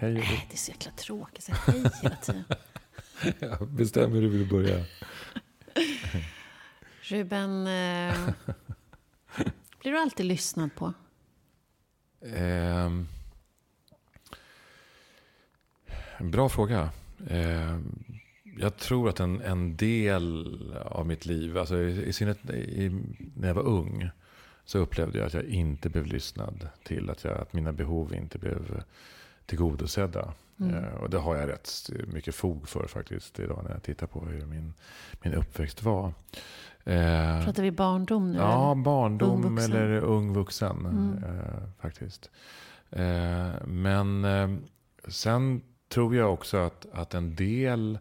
Hej. Nej, det är så jäkla tråkigt säga hej hela tiden. Ja, bestäm hur du vill börja. Ruben, eh, blir du alltid lyssnad på? En bra fråga. Ehm, jag tror att en, en del av mitt liv, alltså i, i synnerhet i, när jag var ung, så upplevde jag att jag inte blev lyssnad till. Att, jag, att mina behov inte blev tillgodosedda. Mm. Eh, och det har jag rätt mycket fog för faktiskt idag när jag tittar på hur min, min uppväxt var. Eh, Pratar vi barndom nu? Ja, eller? barndom Ung eller ung vuxen Mm. eh, faktiskt. Men sen tror jag också att, att en del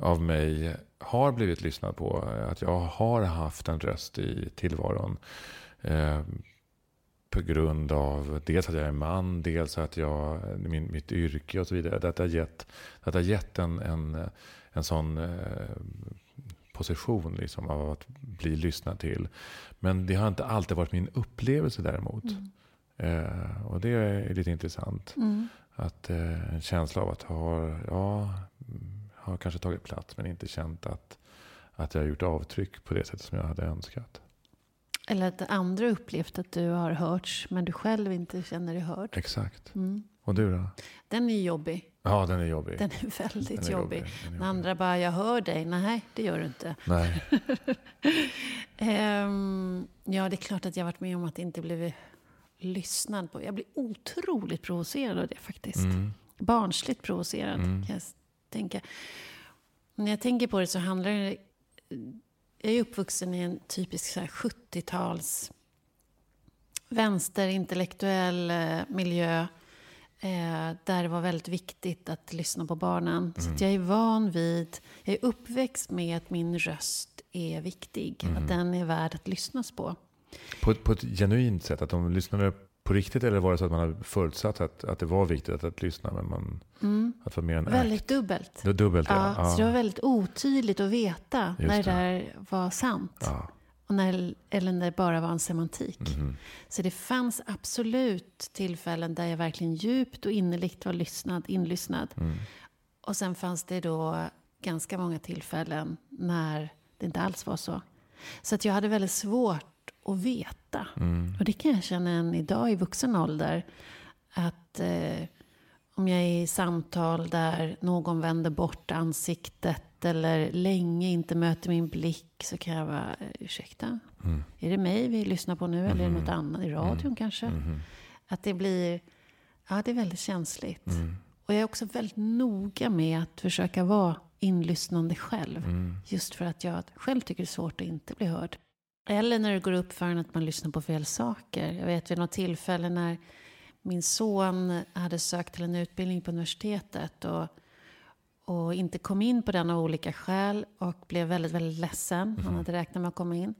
av mig har blivit lyssnad på. Att jag har haft en röst i tillvaron. På grund av dels att jag är man, dels att jag, min, mitt yrke och så vidare. Det har gett, det har gett en, en, en sån eh, position liksom, av att bli lyssnad till. Men det har inte alltid varit min upplevelse däremot. Eh, och det är lite intressant. Mm. Att eh, en känsla av att ha, ja, mm, har kanske tagit plats men inte känt att, att jag har gjort avtryck på det sättet som jag hade önskat. Eller att andra upplevt att du har hörts, men du själv inte känner dig hörd. Exakt. Mm. Och du då? Den är jobbig. Ja, den är jobbig. Den är väldigt Den är jobbig. jobbig, är När andra bara, jag hör dig. Nej, det gör du inte. Nej. Ehm, ja, det är klart att jag varit med om att inte blivit lyssnad på. Jag blir otroligt provocerad av det faktiskt. Mm. Barnsligt provocerad Mm. kan jag tänka. När jag tänker på det så handlar det... Jag är uppvuxen i en typisk så här 70-tals vänsterintellektuell eh, miljö. Eh, där det var väldigt viktigt att lyssna på barnen. Så att jag är van vid, jag är uppväxt med att min röst är viktig. Att den är värd att lyssnas på. På, ett- på ett genuint sätt? Att de lyssnade på riktigt? Eller var det så att man hade förutsatt att, att det var viktigt att, att lyssna? Men man, att det var mer en Väldigt act? dubbelt. Det var dubbelt Ja, ja. Så det var väldigt otydligt att veta Just när det där var sant. ja. Och när, eller när det bara var en semantik. Mhm. Så det fanns absolut tillfällen där jag verkligen djupt och innerligt var lyssnad, inlyssnad. Mm. Och sen fanns det då ganska många tillfällen när det inte alls var så. Så att jag hade väldigt svårt att veta. Mm. Och det kan jag känna än idag i vuxen ålder. Att eh, om jag är i samtal där någon vänder bort ansiktet eller länge inte möter min blick så kan jag vara, eh, ursäkta, Mm. är det mig vi lyssnar på nu eller är det något Mhm. annat? I radion kanske? Mhm. Att det blir, ja det är väldigt känsligt. Mm. Och jag är också väldigt noga med att försöka vara inlyssnande själv. Mm. Just för att jag själv tycker det är svårt att inte bli hörd. Eller när det går upp för en att man lyssnar på fel saker. Jag vet vid något tillfälle när min son hade sökt till en utbildning på universitetet och, och inte kom in på den av olika skäl och blev väldigt, väldigt ledsen. Han hade räknat med att komma in.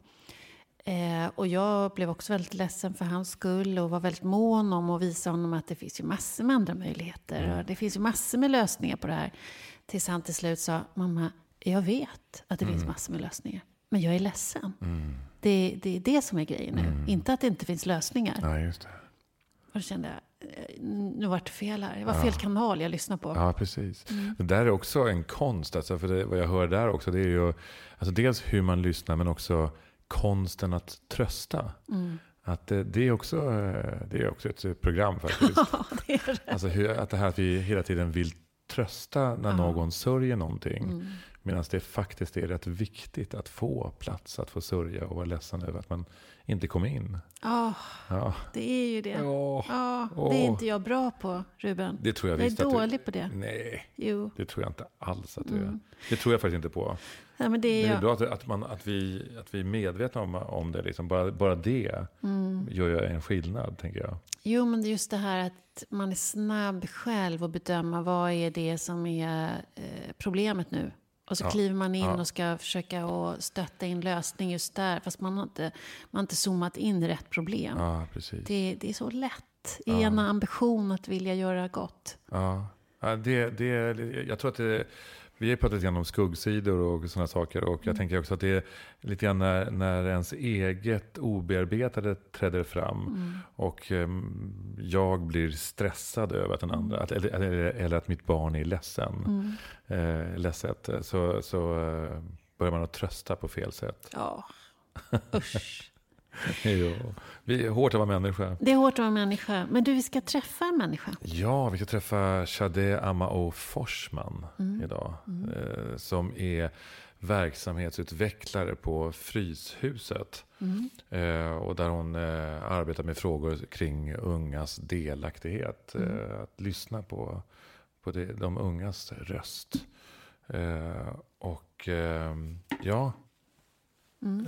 Eh, och jag blev också väldigt ledsen för hans skull och var väldigt mån om att visa honom att det finns ju massor med andra möjligheter. Och det finns ju massor med lösningar på det här. Tills han till slut sa, mamma, jag vet att det finns massor med lösningar. Men jag är ledsen. Mm. Det, det är det som är grejen nu. Inte att det inte finns lösningar. Ja, just det. Och då kände jag, eh, nu vart det fel här. Det var fel kanal jag lyssnade på. Ja, precis. Mm. Det där är också en konst. Alltså, för det, vad jag hör där också, det är ju alltså dels hur man lyssnar, men också konsten att trösta. Mm. Att det, det, är också, eh, det är också ett program faktiskt. Ja, det är det. Alltså hur, att det här att vi hela tiden vill trösta när Ja. någon sörjer någonting. Mm. Medan det faktiskt är rätt viktigt att få plats, att få sörja och vara ledsen över att man inte kom in. Ja, Ja, det är ju det. Åh, Ja, det är inte jag bra på, Ruben. det tror jag, jag är att du... dålig på det. Nej, Jo. det tror jag inte alls att du Mm. är. Det tror jag faktiskt inte på. Ja, men det Det är är jag. bra att, att, man, att, vi, att vi är medvetna om, om det. Liksom. Bara, bara det Mm. gör ju en skillnad, tänker jag. Jo, men det är just det här att man är snabb själv att bedöma vad är det som är eh, problemet nu. Och så Ja, kliver man in ja. och ska försöka att stötta in lösning just där. Fast man har inte, man har inte zoomat in rätt problem. Ja, precis. Det, det är så lätt i Ja. en ambition att vilja göra gott. Ja, ja det, det, jag tror att det, Vi har pratat lite grann om skuggsidor och sådana saker. Och jag Mm. tänker också att det är lite grann när, när ens eget obearbetade träder fram. Mm. Och ehm, jag blir stressad över att den andra, att, eller, eller, eller att mitt barn är ledsen. Mm. Eh, ledset. Så, så eh, börjar man att trösta på fel sätt. Ja, usch. jo. Vi är hårt att vara människa. Det är hårt att vara människa. Men du, vi ska träffa en människa. Ja, vi ska träffa Shade Amao Forsman Mm. idag. Mm. Eh, som är verksamhetsutvecklare på Fryshuset. Mm. Eh, och där hon eh, arbetar med frågor kring ungas delaktighet. Mm. Att lyssna på, på det, de ungas röst. Och eh, ja, Mm.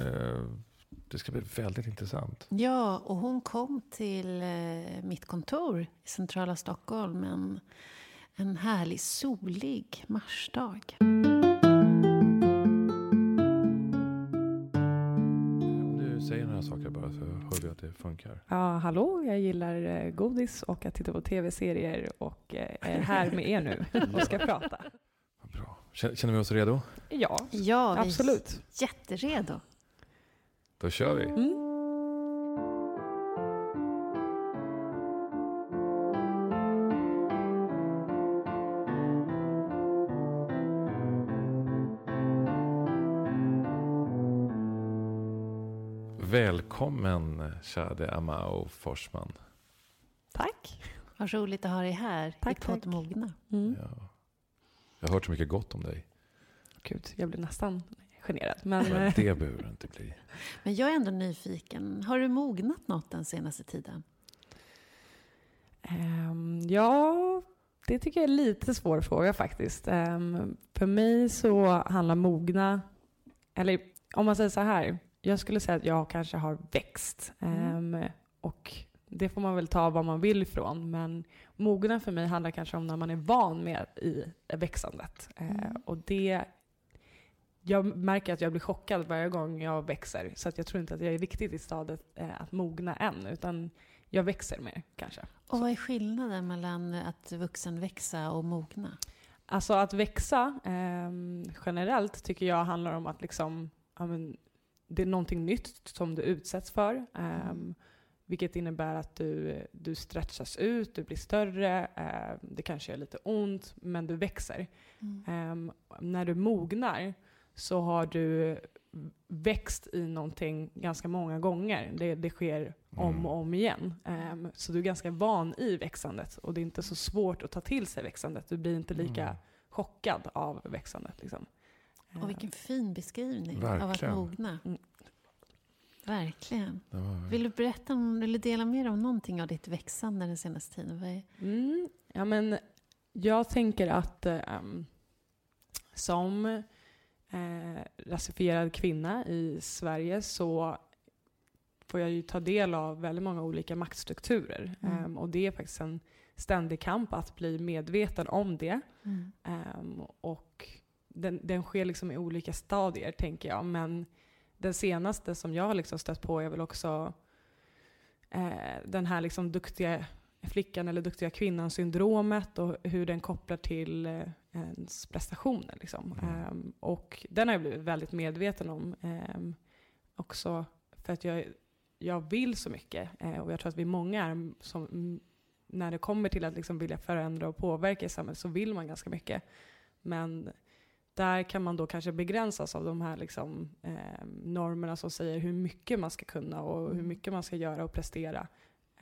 Det ska bli väldigt intressant. Ja, och hon kom till eh, mitt kontor i centrala Stockholm en, en härlig solig marsdag. Säger några saker bara så hör vi att det funkar. Ja, hallå, jag gillar eh, godis och att titta på tv-serier och eh, är här med er nu och ska prata. Bra. Känner vi oss redo? Ja, Ja, vi absolut. är jätteredo. Då kör vi. Mm. Välkommen Shade Amao Forsman. Tack. Vad roligt att ha dig här Tack, i Podd. Mogna. Mm. Ja. Jag har hört så mycket gott om dig. Gud, jag blir nästan generad. Men Men eh, det behöver du inte bli. Men jag är ändå nyfiken. Har du mognat något den senaste tiden? ehm, ja, det tycker jag är lite svår fråga faktiskt. Ehm, för mig så handlar mogna, eller om man säger så här, jag skulle säga att jag kanske har växt. Mm. Ehm, och det får man väl ta vad man vill ifrån. Men mogna för mig handlar kanske om när man är van med i växandet. Eh, Mm. och det, jag märker att jag blir chockad varje gång jag växer. Så att jag tror inte att jag är riktigt i stadiet eh, att mogna än. Utan jag växer mer kanske. Och vad är skillnaden mellan att vuxen växa och mogna? Alltså att växa ehm, generellt tycker jag handlar om att liksom, ja, men, det är någonting nytt som du utsätts för. ehm, vilket innebär att du, du stretchas ut, du blir större, eh, det kanske gör lite ont, men du växer. Mm. Ehm, när du mognar så har du växt i någonting ganska många gånger. Det, det sker om Mm. och om igen. Ehm, så du är ganska van i växandet och det är inte så svårt att ta till sig växandet. Du blir inte lika Mm. chockad av växandet. Liksom. Och vilken fin beskrivning av Verkligen. att mogna. Mm. Verkligen. Var... Vill du berätta om, eller dela mer om någonting av ditt växande den senaste tiden? Mm, ja, men jag tänker att ehm, som eh, rasifierad kvinna i Sverige så får jag ju ta del av väldigt många olika maktstrukturer. Mm. Ehm, och det är faktiskt en ständig kamp att bli medveten om det. mm. Ehm, och den, den sker liksom i olika stadier, tänker jag. Men den senaste som jag har liksom stött på är väl också eh, den här liksom duktiga flickan eller duktiga kvinnan-syndromet och hur den kopplar till eh, ens prestationer. Liksom. Mm. Ehm, och den har jag blivit väldigt medveten om. ehm, också för att jag, jag vill så mycket. Eh, och jag tror att vi många är som, mm, när det kommer till att liksom vilja förändra och påverka i samhället så vill man ganska mycket. Men där kan man då kanske begränsas av de här liksom, eh, normerna som säger hur mycket man ska kunna och hur Mm. mycket man ska göra och prestera.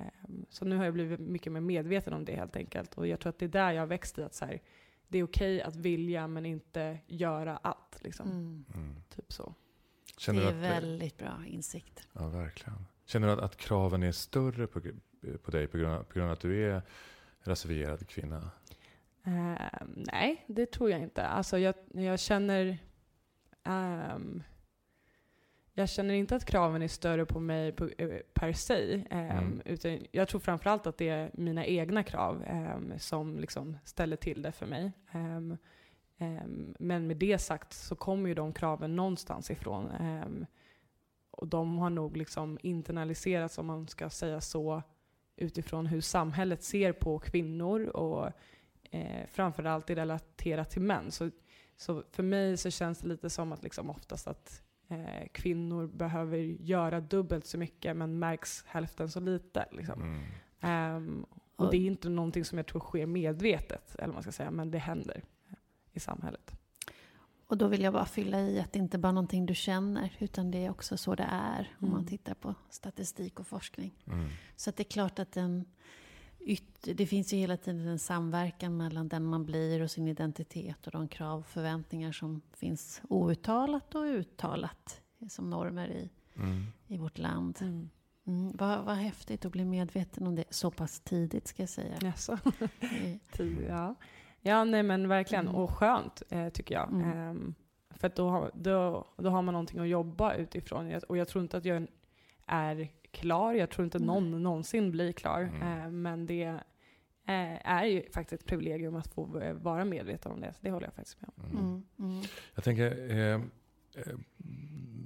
Eh, så nu har jag blivit mycket mer medveten om det helt enkelt. Och jag tror att det är där jag har växt i att så här, det är okej att vilja men inte göra allt. Liksom. Mm. Mm. Typ så. Känner Det är att, väldigt bra insikt. Ja, verkligen. Känner du att, att kraven är större på, på dig på grund, av, på grund av att du är rasifierad kvinna? Eh, nej, det tror jag inte. Alltså jag, jag känner... ehm, jag känner inte att kraven är större på mig på, eh, per se. ehm, Mm. utan jag tror framförallt att det är mina egna krav ehm, som liksom ställer till det för mig. Ehm, men med det sagt så kommer ju de kraven någonstans ifrån. ehm, och de har nog liksom internaliserats, om man ska säga så, utifrån hur samhället ser på kvinnor och eh, framförallt i relaterat till män. Så, Så för mig så känns det lite som att liksom oftast att eh, kvinnor behöver göra dubbelt så mycket men märks hälften så lite. Liksom. Mm. Ehm, och det är inte någonting som jag tror sker medvetet, eller vad man ska säga, men det händer i samhället. Och då vill jag bara fylla i att det inte bara är någonting du känner, utan det är också så det är om man Mm. tittar på statistik och forskning. Mm. Så att det är klart att den det finns ju hela tiden en samverkan mellan den man blir och sin identitet och de krav och förväntningar som finns outtalat och uttalat som normer i, Mm. i vårt land. Mm, vad, vad häftigt att bli medveten om det så pass tidigt ska jag säga. Jaså? Ja. ja, nej men verkligen. Mm. Och skönt eh, tycker jag. Mm. Ehm, för att då, har- då, då har man någonting att jobba utifrån. Och jag tror inte att jag är klar. Jag tror inte Nej. någon någonsin blir klar. Mm. Eh, men det eh, är ju faktiskt ett privilegium att få eh, vara medveten om det. Så det håller jag faktiskt med om. Mm. Mm, mm. Jag tänker, eh,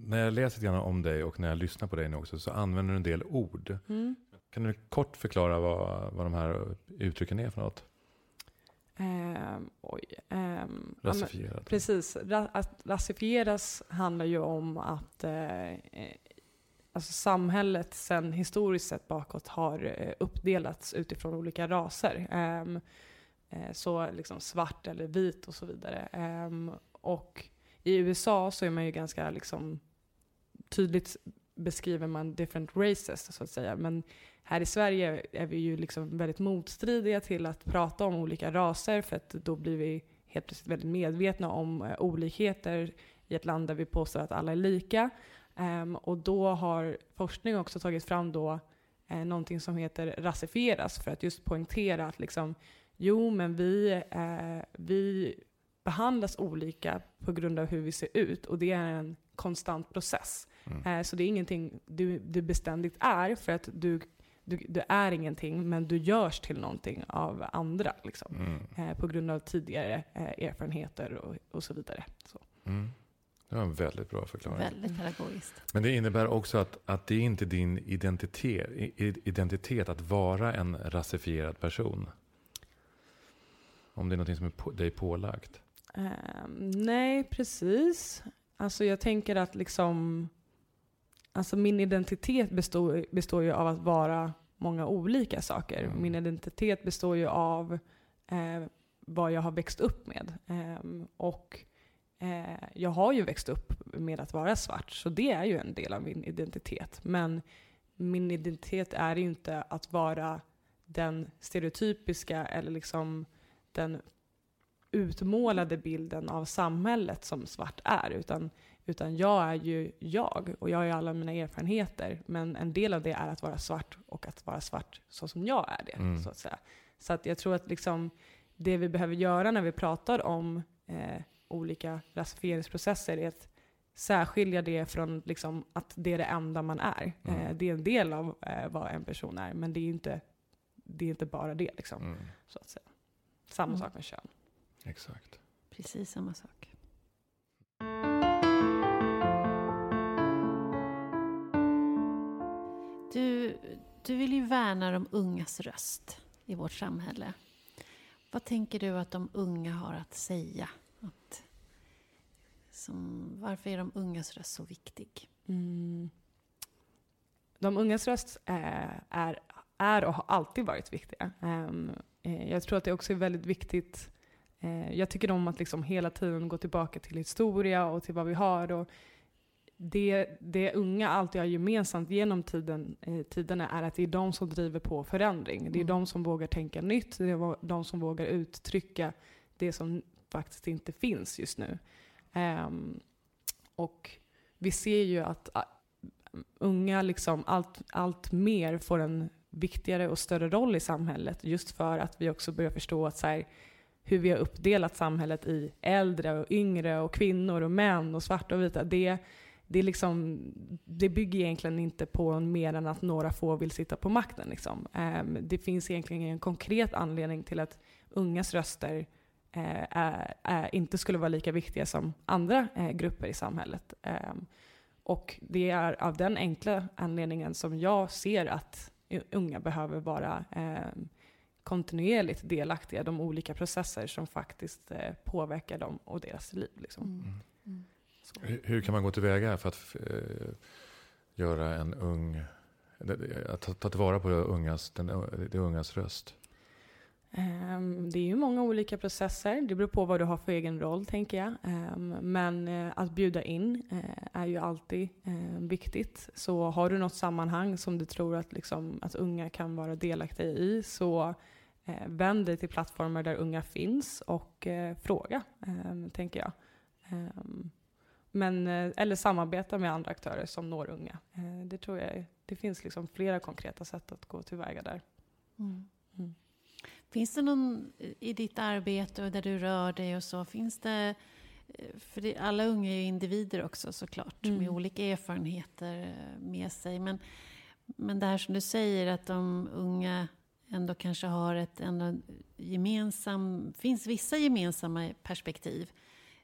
när jag läser lite grann om dig och när jag lyssnar på dig nu också så använder du en del ord. Mm. Kan du kort förklara vad, vad de här uttrycken är för något? Ehm, oj. ja, men- Rasifierat. Precis. Ra- att rasifieras handlar ju om att eh, alltså samhället sen historiskt sett bakåt har eh, uppdelats utifrån olika raser. Um, så liksom svart eller vit och så vidare. Um, och i USA så är man ju ganska liksom tydligt beskriver man different races så att säga. Men här i Sverige är vi ju liksom väldigt motstridiga till att prata om olika raser för att då blir vi helt plötsligt väldigt medvetna om eh, olikheter i ett land där vi påstår att alla är lika. Ehm, och då har forskning också tagit fram då eh, någonting som heter rasifieras för att just poängtera att liksom, jo men vi, eh, vi behandlas olika på grund av hur vi ser ut och det är en konstant process. Mm. Eh, så det är ingenting du, du beständigt är för att du, du, du är ingenting men du görs till någonting av andra. Liksom Mm. eh, på grund av tidigare eh, erfarenheter och, och så vidare. Så. Mm. Det var en väldigt bra förklaring. Väldigt pedagogiskt. Men det innebär också att, att det är inte din identitet, identitet att vara en rasifierad person. Om det är något som är på, dig pålagt. Ehm, nej, precis. Alltså jag tänker att liksom, alltså min identitet består, består ju av att vara många olika saker. Mm. Min identitet består ju av eh, vad jag har växt upp med. Ehm, och eh, jag har ju växt upp med att vara svart, så det är ju en del av min identitet. Men min identitet är ju inte att vara den stereotypiska eller liksom den utmålade bilden av samhället som svart är. Utan, utan jag är ju jag och jag har ju alla mina erfarenheter. Men en del av det är att vara svart och att vara svart så som jag är det. Mm. Så att säga. Så att jag tror att liksom det vi behöver göra när vi pratar om eh, olika rasifieringsprocesser är att särskilja det från liksom att det är det enda man är. Mm. Eh, det är en del av eh, vad en person är, men det är inte, det är inte bara det. Liksom, Mm. så att säga. Samma Mm. sak med kön. Exakt. Precis samma sak. Du, du vill ju värna de ungas röst i vårt samhälle. Vad tänker du att de unga har att säga? Att, som, varför är de ungas röst så viktig? Mm. De ungas röst är, är, är och har alltid varit viktiga. Ehm, eh, jag tror att det också är väldigt viktigt eh, jag tycker om att liksom hela tiden gå tillbaka till historia och till vad vi har. Och det, det unga alltid har gemensamt genom tiden, eh, tiderna är att det är de som driver på förändring. Det är Mm. de som vågar tänka nytt, det är de som vågar uttrycka det som faktiskt inte finns just nu. Um, och vi ser ju att unga liksom allt, allt mer får en viktigare och större roll i samhället just för att vi också börjar förstå att så här, hur vi har uppdelat samhället i äldre och yngre och kvinnor och män och svarta och vita. Det, det, är liksom, det bygger egentligen inte på mer än att några få vill sitta på makten. Liksom. Um, det finns egentligen en konkret anledning till att ungas röster är, är, inte skulle vara lika viktiga som andra eh, grupper i samhället. Ehm, och det är av den enkla anledningen som jag ser att unga behöver vara eh, kontinuerligt delaktiga i de olika processer som faktiskt eh, påverkar dem och deras liv. Liksom. Mm. Mm. Hur, hur kan man gå tillväga för att eh, göra en ung, att ta, ta tillvara på ungas, den, det ungas röst? Um, det är ju många olika processer. Det beror på vad du har för egen roll, tänker jag. Um, men uh, att bjuda in uh, är ju alltid uh, viktigt. Så har du något sammanhang som du tror att, liksom, att unga kan vara delaktiga i, så vänd dig till plattformar där unga finns och fråga, um, tänker jag. men, eller samarbeta med andra aktörer som når unga. det tror jag det finns liksom flera konkreta sätt att gå tillväga där. Mm. Mm. Finns det någon i ditt arbete och där du rör dig och så, finns det eh, för alla unga är ju individer också såklart, mm. med olika erfarenheter eh, med sig. Men, men det här som du säger, att de unga ändå kanske har ett ändå gemensam, finns vissa gemensamma perspektiv.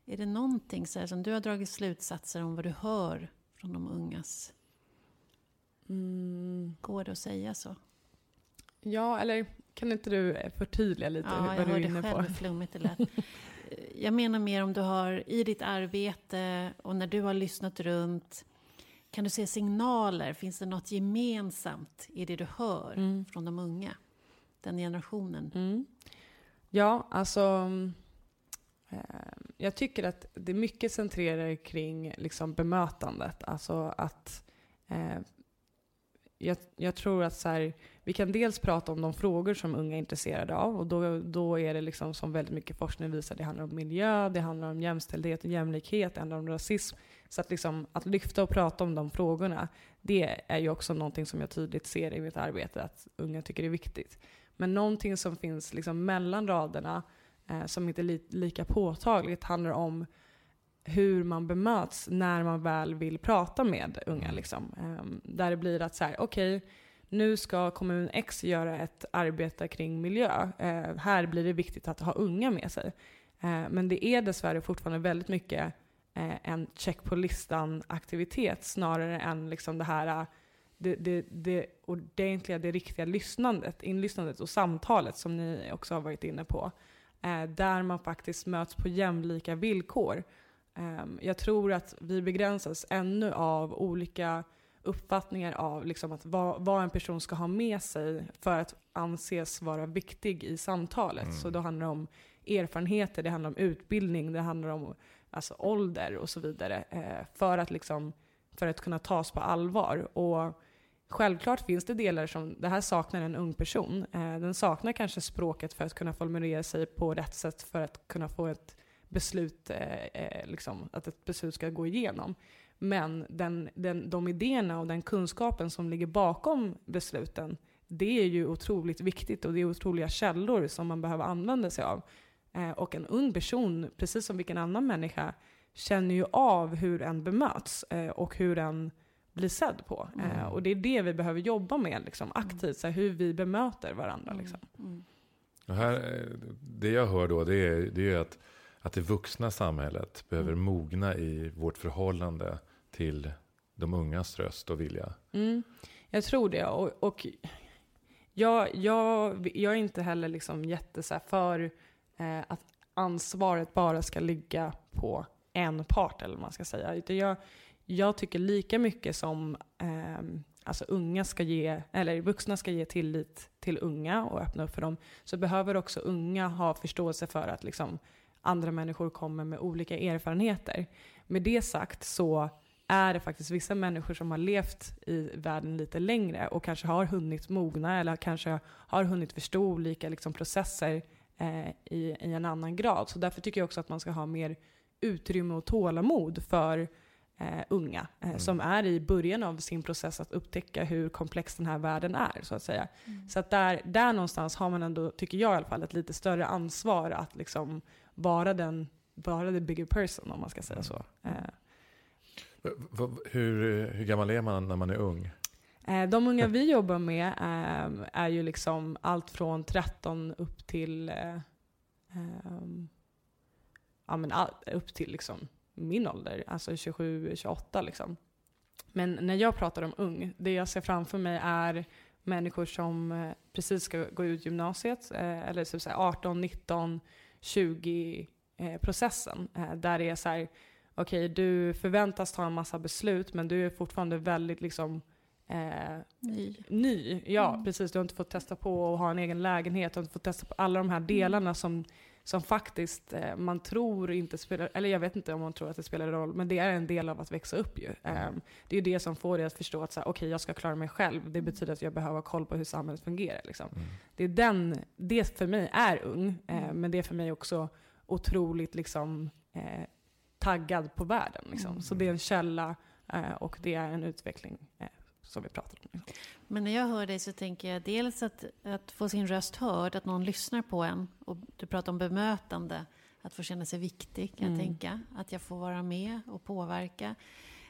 Är det någonting så här, som du har dragit slutsatser om vad du hör från de ungas? Mm. Går det att säga så? Ja, eller kan inte du förtydliga lite ja, vad du är inne på? Ja, jag hörde själv flummigt det lät. Jag menar mer om du har i ditt arbete och när du har lyssnat runt. Kan du se signaler? Finns det något gemensamt i det du hör mm. från de unga? Den generationen. Mm. Ja, alltså. Eh, jag tycker att det är mycket centrerar kring liksom bemötandet. Alltså att eh, jag, jag, tror att så här, vi kan dels prata om de frågor som unga är intresserade av och då, då är det liksom som väldigt mycket forskning visar, det handlar om miljö, det handlar om jämställdhet och jämlikhet, det handlar om rasism. Så att, liksom, att lyfta och prata om de frågorna, det är ju också någonting som jag tydligt ser i mitt arbete att unga tycker är viktigt. Men någonting som finns liksom mellan raderna, eh, som inte är li lika påtagligt, handlar om hur man bemöts när man väl vill prata med unga. Mm. Liksom. Um, där det blir att så här, okej, okay, nu ska kommun X göra ett arbete kring miljö. Uh, här blir det viktigt att ha unga med sig. Uh, men det är dessvärre fortfarande väldigt mycket uh, en check på listan-aktivitet snarare än liksom det här det, det, det ordentliga, det riktiga lyssnandet, inlyssnandet och samtalet som ni också har varit inne på. där man faktiskt möts på jämlika villkor. Um, jag tror att vi begränsas ännu av olika uppfattningar av liksom att vad, vad, en person ska ha med sig för att anses vara viktig i samtalet. Mm. Så då handlar det om erfarenheter, det handlar om utbildning, det handlar om alltså, ålder och så vidare. Eh, för, att liksom, för att kunna tas på allvar. Och Självklart finns det delar som, det här saknar en ung person. Eh, den saknar kanske språket för att kunna formulera sig på rätt sätt för att kunna få ett beslut, eh, eh, liksom, att ett beslut ska gå igenom. Men den, den, de idéerna och den kunskapen som ligger bakom besluten, det är ju otroligt viktigt och det är otroliga källor som man behöver använda sig av. Eh, och en ung person, precis som vilken annan människa, känner ju av hur en bemöts eh, och hur en blir sedd på. Mm. Eh, och det är det vi behöver jobba med liksom, aktivt, så här, hur vi bemöter varandra. Liksom. Mm. Och här, eh, det jag hör då, det är, det är att att det vuxna samhället behöver mm. mogna i vårt förhållande till de ungas röst och vilja. Mm, jag tror det. Och, och jag, jag, jag är inte heller liksom jätte så för eh, att ansvaret bara ska ligga på en part, eller vad man ska säga. Utan jag, jag tycker lika mycket som eh, alltså unga ska ge, eller vuxna ska ge tillit till unga och öppna upp för dem, så behöver också unga ha förståelse för att liksom, andra människor kommer med olika erfarenheter. Med det sagt så är det faktiskt vissa människor som har levt i världen lite längre och kanske har hunnit mogna eller kanske har hunnit förstå olika liksom, processer eh, i, i en annan grad. Så därför tycker jag också att man ska ha mer utrymme och tålamod för eh, unga eh, mm. som är i början av sin process att upptäcka hur komplex den här världen är. så att säga. Mm. Så att där, där någonstans har man ändå, tycker jag i alla fall, ett lite större ansvar att liksom vara den, vara the bigger person om man ska säga så. Mm. Hur, hur gammal är man när man är ung? Eh, de unga vi jobbar med ehm, är ju liksom allt från 13 upp till eh, ehm, ja, men upp till liksom min ålder, alltså 27-28 liksom. Men när jag pratar om ung, det jag ser framför mig är människor som eh, precis ska gå ut gymnasiet, eh, eller så 18, 19, 20 eh. Eh, där det är så här, okej okay, du förväntas ta en massa beslut men du är fortfarande väldigt liksom eh, ny. ny. Ja, mm. precis. Du har inte fått testa på att ha en egen lägenhet, du har inte fått testa på alla de här delarna mm. som som faktiskt eh, man tror inte spelar, eller jag vet inte om man tror att det spelar roll, men det är en del av att växa upp ju. Mm. det är ju det som får dig att förstå att okej, okay, jag ska klara mig själv. Det betyder att jag behöver ha koll på hur samhället fungerar. Liksom. Mm. Det är den, det för mig är ung, eh, mm. men det är för mig också otroligt liksom, eh, taggad på världen. Liksom. Mm. Så det är en källa eh, och det är en utveckling eh, som vi pratar om. Men när jag hör dig så tänker jag dels att, att få sin röst hörd, att någon lyssnar på en. Och du pratar om bemötande, att få känna sig viktig kan mm. jag tänka. Att jag får vara med och påverka.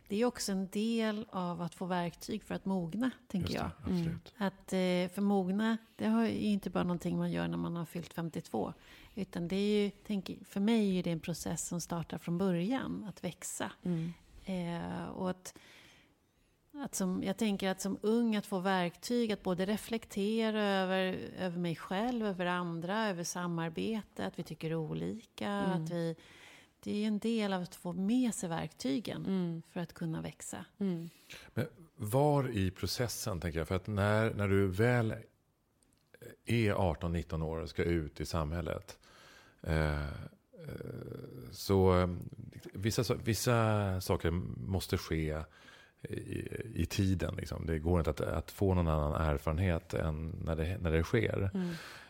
Det är också en del av att få verktyg för att mogna, tänker jag. Mm. Att eh, för mogna, det är ju inte bara någonting man gör när man har fyllt 52. Utan det är ju, tänk, för mig är det en process som startar från början, att växa. Mm. Eh, och att att som, jag tänker att som ung att få verktyg att både reflektera över, över mig själv, över andra, över samarbete, att vi tycker olika. Mm. Att vi, det är en del av att få med sig verktygen mm. för att kunna växa. Mm. Men var i processen, tänker jag, för att när, när du väl är 18-19 år och ska ut i samhället. Eh, eh så eh, vissa, vissa saker måste ske i, i tiden. Liksom. Det går inte att, att, få någon annan erfarenhet än när det, när det sker. Mm.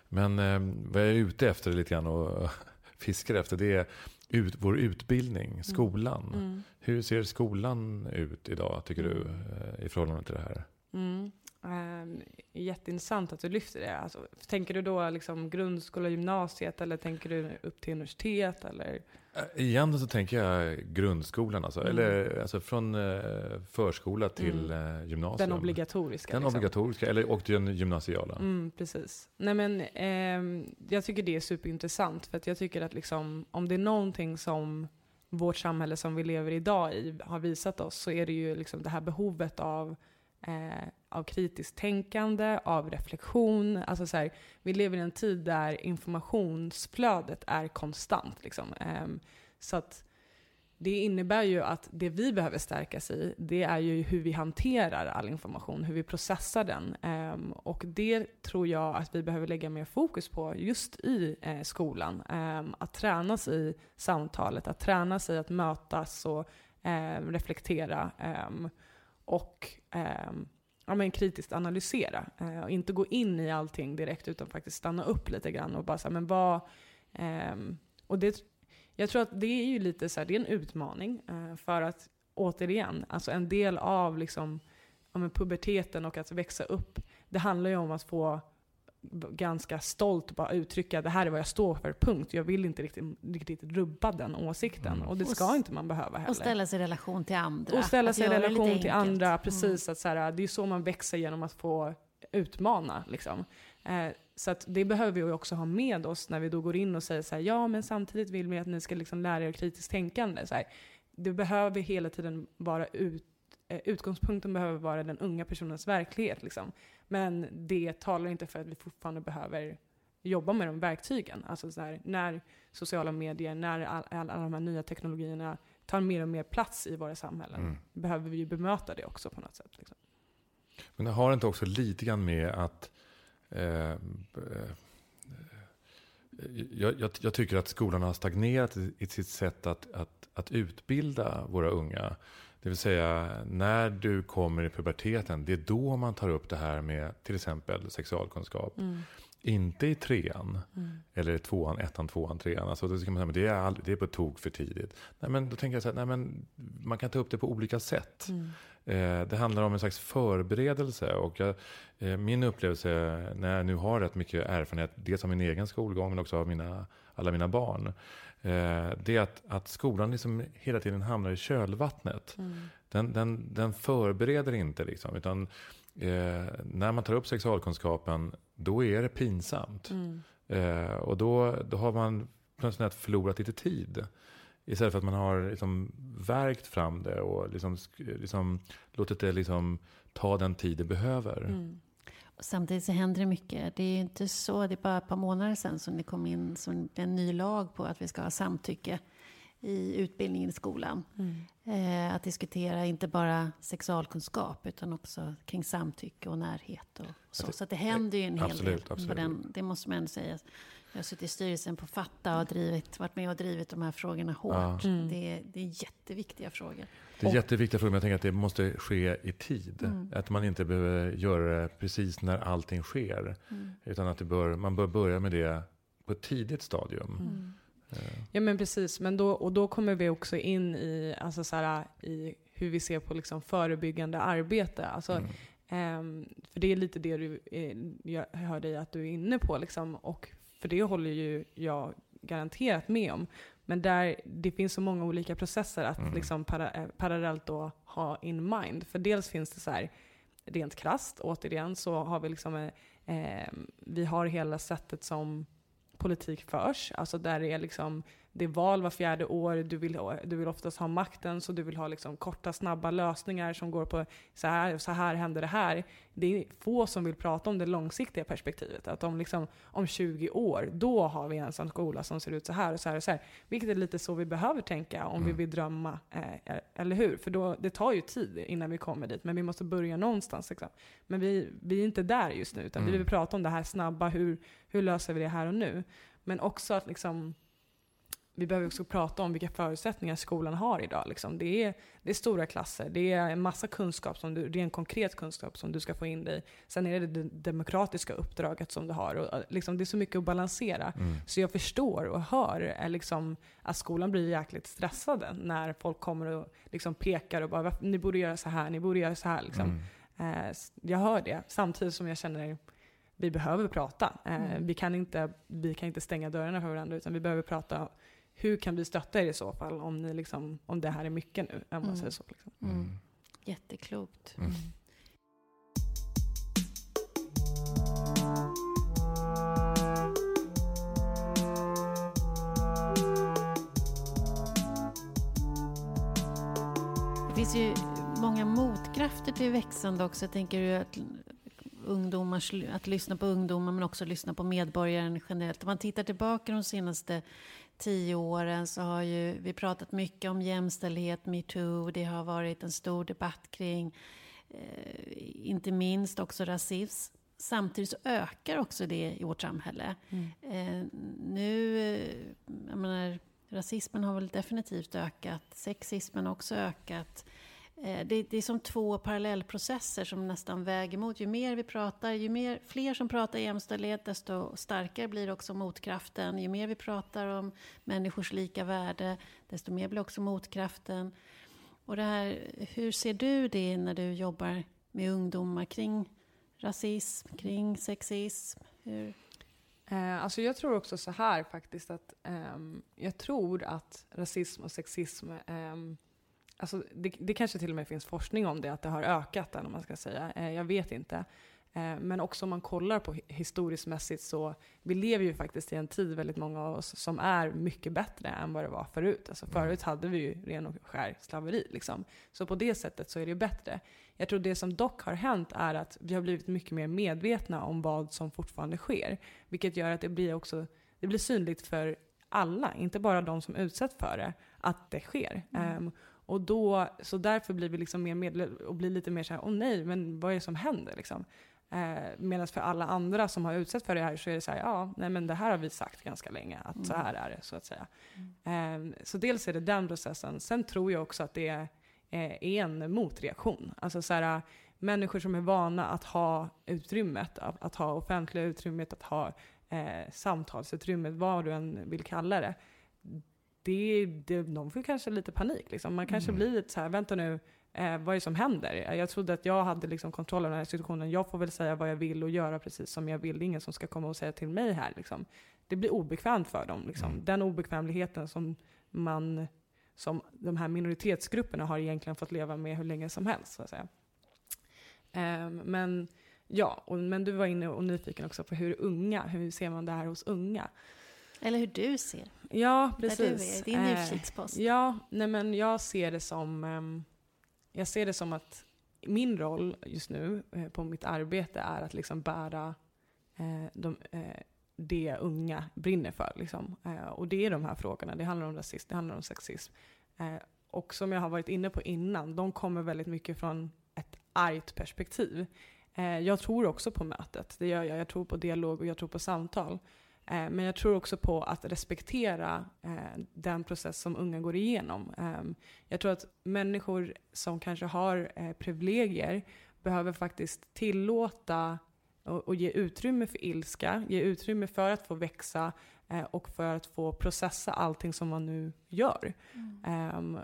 Men eh, vad jag är ute efter lite grann och fiskar efter det är ut, vår utbildning, mm. skolan. Mm. Hur ser skolan ut idag tycker du mm. eh, i förhållande till det här? Mm. Um, jätteintressant att du lyfter det. Alltså, tänker du då liksom grundskola, gymnasiet eller tänker du upp till universitet? Eller? Äh, Egentligen så tänker jag grundskolan, alltså, mm. eller alltså från eh, förskola till mm. eh, gymnasium. Den obligatoriska. Den liksom. obligatoriska, eller, och den gymnasiala. Mm, precis. Nej, men, eh, jag tycker det är superintressant, för att jag tycker att liksom, om det är någonting som vårt samhälle som vi lever idag i har visat oss, så är det ju liksom det här behovet av eh, av kritiskt tänkande, av reflektion. Alltså så här, vi lever i en tid där informationsflödet är konstant. Liksom. Ehm, så att det innebär ju att det vi behöver stärkas i, det är ju hur vi hanterar all information, hur vi processar den. Um, och det tror jag att vi behöver lägga mer fokus på just i eh, skolan. Um, att tränas i samtalet, att tränas i att mötas och um, reflektera. och ja, men kritiskt analysera. Eh, och inte gå in i allting direkt utan faktiskt stanna upp lite grann och bara säga men vad... Eh, och det, jag tror att det är ju lite så här, det är en utmaning. Eh, för att återigen, alltså en del av liksom, ja, puberteten och att växa upp, det handlar ju om att få ganska stolt bara uttrycka det här är vad jag står för, punkt. Jag vill inte riktigt, riktigt rubba den åsikten. Mm. Och det ska och, inte man behöva heller. Och ställa sig i relation till andra. Och ställa sig i relation till andra, mm. precis. Mm. Att så här, det är så man växer genom att få utmana. Liksom. Eh, så att det behöver vi också ha med oss när vi då går in och säger så här, ja men samtidigt vill vi att ni ska liksom lära er kritiskt tänkande. Så här, det behöver hela tiden vara ut, eh, utgångspunkten behöver vara den unga personens verklighet. Liksom. Men det talar inte för att vi fortfarande behöver jobba med de verktygen. Alltså så här, när sociala medier, när alla all, all de här nya teknologierna tar mer och mer plats i våra samhällen, mm. behöver vi ju bemöta det också på något sätt. Liksom. Men det har inte också lite grann med att eh, eh, jag, jag, jag, tycker att skolan har stagnerat i, i sitt sätt att, att, att utbilda våra unga. Det vill säga, när du kommer i puberteten, det är då man tar upp det här med till exempel sexualkunskap. Mm. Inte i trean, mm. eller tvåan, ettan, tvåan, trean. Alltså, då ska man säga, men det, är all, det är på tok för tidigt. Nej, men då tänker jag så här, nej, men man kan ta upp det på olika sätt. Mm. Eh, det handlar om en slags förberedelse. Och jag, eh, min upplevelse när jag nu har rätt mycket erfarenhet, dels av min egen skolgång men också av mina, alla mina barn. Eh, det är att, att skolan liksom hela tiden hamnar i kölvattnet. Mm. Den, den, den förbereder inte liksom, utan eh, när man tar upp sexualkunskapen, då är det pinsamt. Mm. Eh, och då, då har man plötsligt förlorat lite tid. Istället för att man har liksom verkt fram det och liksom, liksom låtit det liksom ta den tid det behöver. Mm. Samtidigt så händer det mycket. Det är ju inte så, det är bara ett par månader sedan som det kom in som en ny lag på att vi ska ha samtycke i utbildningen i skolan. Mm. Eh, att diskutera inte bara sexualkunskap utan också kring samtycke och närhet och så. Så det händer ju en hel absolut, del. Absolut. Den, det måste man ändå säga. Jag har suttit i styrelsen på Fatta och drivit, varit med och drivit de här frågorna hårt. Ja. Mm. Det, det, är jätteviktiga frågor. Det är och, jätteviktiga frågor, men jag tänker att det måste ske i tid. Mm. Att man inte behöver göra det precis när allting sker. Mm. Utan att bör, man bör börja med det på ett tidigt stadium. Mm. Ja men precis, men då, och då kommer vi också in i, alltså så här, i hur vi ser på liksom förebyggande arbete. Alltså, um, för det är lite det du, eh, jag hör dig att du är inne på. Liksom, och för det håller ju jag garanterat med om. Men där det finns så många olika processer att mm. liksom para, eh, parallellt då ha in mind. För dels finns det så här, rent krast, återigen så har vi liksom, eh, ehm, vi har hela sättet som politik förs. Alltså där det är liksom det är val var fjärde år, du vill, du vill oftast ha makten så du vill ha liksom korta snabba lösningar som går på så här, så här händer det här. Det är få som vill prata om det långsiktiga perspektivet. Att om, liksom, om 20 år, då har vi en sån skola som ser ut så här och så här och så här. Vilket är lite så vi behöver tänka om mm. vi vill drömma, eh, eller hur? För då, det tar ju tid innan vi kommer dit, men vi måste börja någonstans. Liksom. Men vi, vi är inte där just nu, utan mm. vi vill prata om det här snabba, hur, hur löser vi det här och nu? Men också att liksom vi behöver också prata om vilka förutsättningar skolan har idag. Liksom. Det, är, det är stora klasser, det är en massa kunskap, som du, det är en konkret kunskap som du ska få in dig. Sen är det det demokratiska uppdraget som du har. Och, liksom, det är så mycket att balansera. Mm. Så jag förstår och hör är liksom, att skolan blir jäkligt stressade när folk kommer och liksom pekar och bara ni borde göra så här, ni borde göra så här. Liksom. Mm. Eh, jag hör det, samtidigt som jag känner vi behöver prata. Eh, mm. vi, kan inte, vi kan inte stänga dörrarna för varandra, utan vi behöver prata hur kan vi stötta er i så fall om, ni liksom, om det här är mycket nu? Om man mm. säger så, liksom. mm. mm. Jätteklokt. Mm. Det finns ju många motkrafter till växande också. Jag tänker att ungdomars, att lyssna på ungdomar men också lyssna på medborgaren generellt. Om man tittar tillbaka de senaste tio åren så har ju vi pratat mycket om jämställdhet, metoo. Det har varit en stor debatt kring eh, inte minst också rasism. Samtidigt så ökar också det i vårt samhälle. Mm. Eh, nu, eh, jag menar, rasismen har väl definitivt ökat. Sexismen har också ökat. Eh, det, det, är som två parallellprocesser som nästan väger emot. Ju mer vi pratar, ju mer, fler som pratar jämställdhet, desto starkare blir också motkraften. Ju mer vi pratar om människors lika värde, desto mer blir också motkraften. Och det här, hur ser du det när du jobbar med ungdomar kring rasism, kring sexism? Hur? Eh, alltså jag tror också så här faktiskt att eh, jag tror att rasism och sexism eh, Alltså det, det, kanske till och med finns forskning om det, att det har ökat, eller man ska säga. Eh, jag vet inte. Eh, men också om man kollar på historiskt mässigt så vi lever ju faktiskt i en tid, väldigt många av oss, som är mycket bättre än vad det var förut. Alltså mm. förut hade vi ju ren och skär slaveri. Liksom. Så på det sättet så är det bättre. Jag tror det som dock har hänt är att vi har blivit mycket mer medvetna om vad som fortfarande sker. Vilket gör att det blir också det blir synligt för alla, inte bara de som utsätts för det, att det sker. Mm. Um, och då, så därför blir vi liksom mer medvetna och blir lite mer såhär, åh oh nej, men vad är det som händer liksom? Eh, Medan för alla andra som har utsatts för det här så är det så här, ja, nej men det här har vi sagt ganska länge, att mm. så här är det så att säga. Mm. Eh, så dels är det den processen. Sen tror jag också att det är, eh, en motreaktion. Alltså så här, människor som är vana att ha utrymmet, att, att ha offentliga utrymmet, att ha eh, samtalsutrymmet, vad du än vill kalla det det, det, de får kanske lite panik. Liksom. Man kanske mm. blir lite så här, vänta nu, eh, vad är det som händer? Jag trodde att jag hade liksom kontroll över den här situationen. Jag får väl säga vad jag vill och göra precis som jag vill. Det är ingen som ska komma och säga till mig här. Liksom. Det blir obekvämt för dem. Liksom. Mm. Den obekvämligheten som man som de här minoritetsgrupperna har egentligen fått leva med hur länge som helst. Så att säga. Um, men ja, och, men du var inne och nyfiken också på hur unga, hur ser man det här hos unga? Eller hur du ser. Ja, precis. Där du är, din eh, utkikspost. Ja, nej men jag ser det som, um, jag ser det som att min roll just nu eh, på mitt arbete är att liksom bära eh, de, eh, det unga brinner för. Liksom. Eh, och det är de här frågorna. Det handlar om rasism, det handlar om sexism. Eh, och som jag har varit inne på innan, de kommer väldigt mycket från ett argt perspektiv. Eh, jag tror också på mötet, det gör jag. Jag tror på dialog och jag tror på samtal. Eh, men jag tror också på att respektera eh, den process som unga går igenom. Ehm, jag tror att människor som kanske har eh, privilegier behöver faktiskt tillåta och, ge utrymme för ilska, ge utrymme för att få växa och för att få processa allting som man nu gör. Mm. Ehm,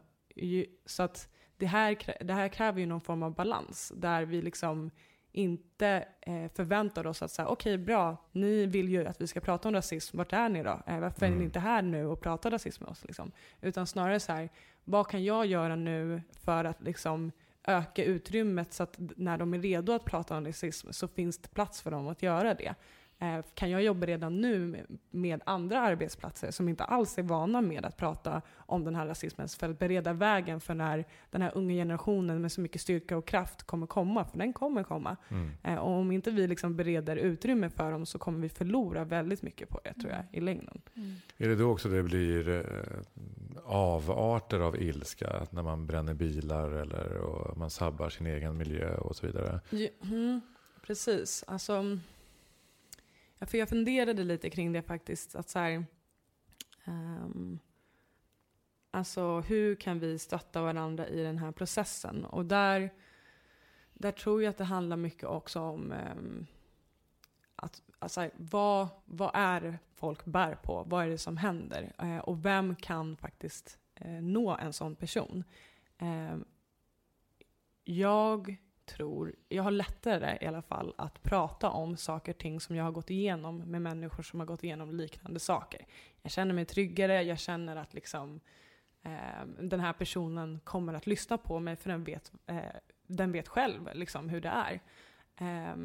så att det här, det här kräver ju någon form av balans där vi liksom inte eh, förväntar oss att säga okej okay, bra, ni vill ju att vi ska prata om rasism, vart är ni då? Eh, varför är ni mm. inte här nu och pratar rasism med oss? Liksom? Utan snarare så här, vad kan jag göra nu för att liksom öka utrymmet så att när de är redo att prata om rasism så finns det plats för dem att göra det. Eh, kan jag jobba redan nu med andra arbetsplatser som inte alls är vana med att prata om den här rasismen för att bereda vägen för när den här unga generationen med så mycket styrka och kraft kommer komma, för den kommer komma. Mm. Eh, och om inte vi liksom bereder utrymme för dem så kommer vi förlora väldigt mycket på det tror jag i längden. Mm. Är det då också det blir eh, avarter av ilska? När man bränner bilar eller och man sabbar sin egen miljö och så vidare? Ja, mm, precis. Alltså, för jag funderade lite kring det faktiskt. Att så här, um, alltså hur kan vi stötta varandra i den här processen? Och där, där tror jag att det handlar mycket också om um, att, alltså, vad, vad är folk bär på? Vad är det som händer? Uh, och vem kan faktiskt uh, nå en sån person? Uh, jag tror, jag har lättare i alla fall att prata om saker och ting som jag har gått igenom med människor som har gått igenom liknande saker. Jag känner mig tryggare, jag känner att liksom, eh, den här personen kommer att lyssna på mig för den vet, eh, den vet själv liksom, hur det är. Eh,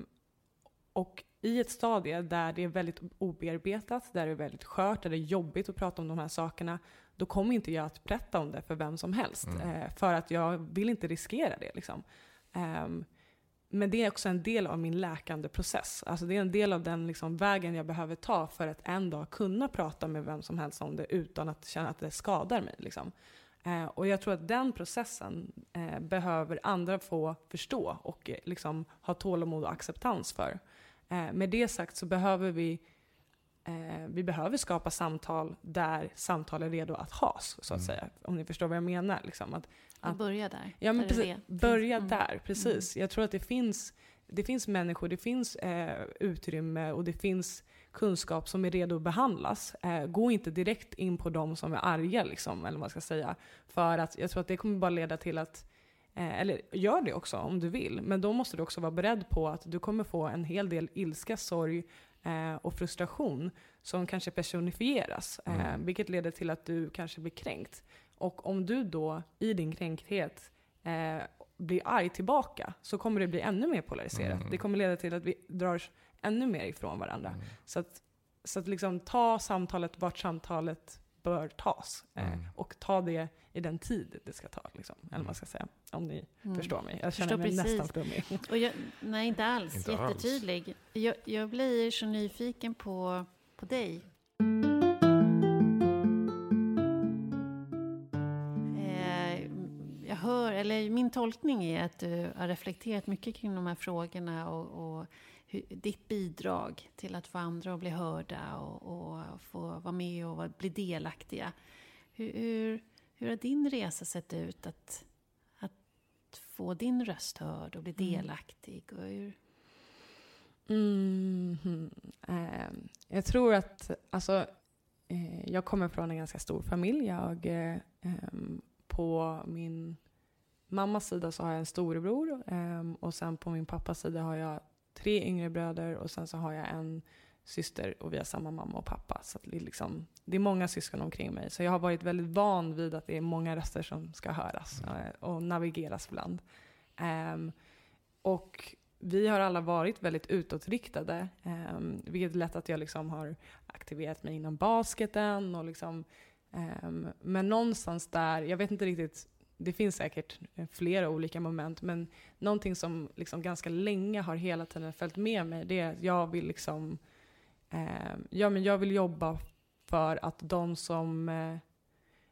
och i ett stadie där det är väldigt obearbetat, där det är väldigt skört, där det är jobbigt att prata om de här sakerna, då kommer inte jag att berätta om det för vem som helst. Mm. Eh, för att jag vill inte riskera det. Liksom. Um, men det är också en del av min läkande process. Alltså det är en del av den liksom vägen jag behöver ta för att en dag kunna prata med vem som helst om det utan att känna att det skadar mig. Liksom. Eh, och jag tror att den processen eh, behöver andra få förstå och eh, liksom, ha tålamod och acceptans för. Eh, med det sagt så behöver vi eh, vi behöver skapa samtal där samtal är redo att has, så att mm. säga. Om ni förstår vad jag menar. Liksom. Att, att börja där. Ja, men precis, börja mm. där. Precis. Mm. Jag tror att det finns, det finns människor, det finns eh, utrymme och det finns kunskap som är redo att behandlas. Eh, gå inte direkt in på de som är arga, liksom, eller vad man ska säga. För att jag tror att det kommer bara leda till att Eh, eller gör det också om du vill, men då måste du också vara beredd på att du kommer få en hel del ilska, sorg, eh, och frustration som kanske personifieras. Eh, mm. Vilket leder till att du kanske blir kränkt. Och om du då i din kränkthet eh, blir arg tillbaka så kommer det bli ännu mer polariserat. Mm. Det kommer leda till att vi drar ännu mer ifrån varandra. Mm. Så att, så att liksom ta samtalet vart samtalet bör tas. Eh, mm. och ta det i den tid det ska ta. Liksom, eller vad man ska säga. Om ni mm. förstår mig. Jag känner mig precis. nästan flummig. Och jag, nej, inte alls. Inte Jättetydlig. Alls. Jag, jag blir så nyfiken på, på dig. Eh, jag hör, eller min tolkning är att du har reflekterat mycket kring de här frågorna och, och ditt bidrag till att få andra att bli hörda och, och få vara med och bli delaktiga. Hur, hur, hur har din resa sett ut att, att få din röst hörd och bli mm. delaktig? Och hur... Mm, eh, jag tror att, alltså, eh, jag kommer från en ganska stor familj. Jag, eh, på min mammas sida så har jag en storebror ehm, och sen på min pappas sida har jag tre yngre bröder och sen så har jag en syster och vi har samma mamma och pappa. Så det, är liksom, det är många syskon omkring mig. Så jag har varit väldigt van vid att det är många röster som ska höras mm. Eh, och navigeras bland. Um, och vi har alla varit väldigt utåtriktade. Um, vilket är lätt att jag liksom har aktiverat mig inom basketen. Och liksom, um, men någonstans där, jag vet inte riktigt det finns säkert flera olika moment, men någonting som liksom ganska länge har hela tiden följt med mig, det är att jag vill liksom, eh, ja men jag vill jobba för att de som, eh,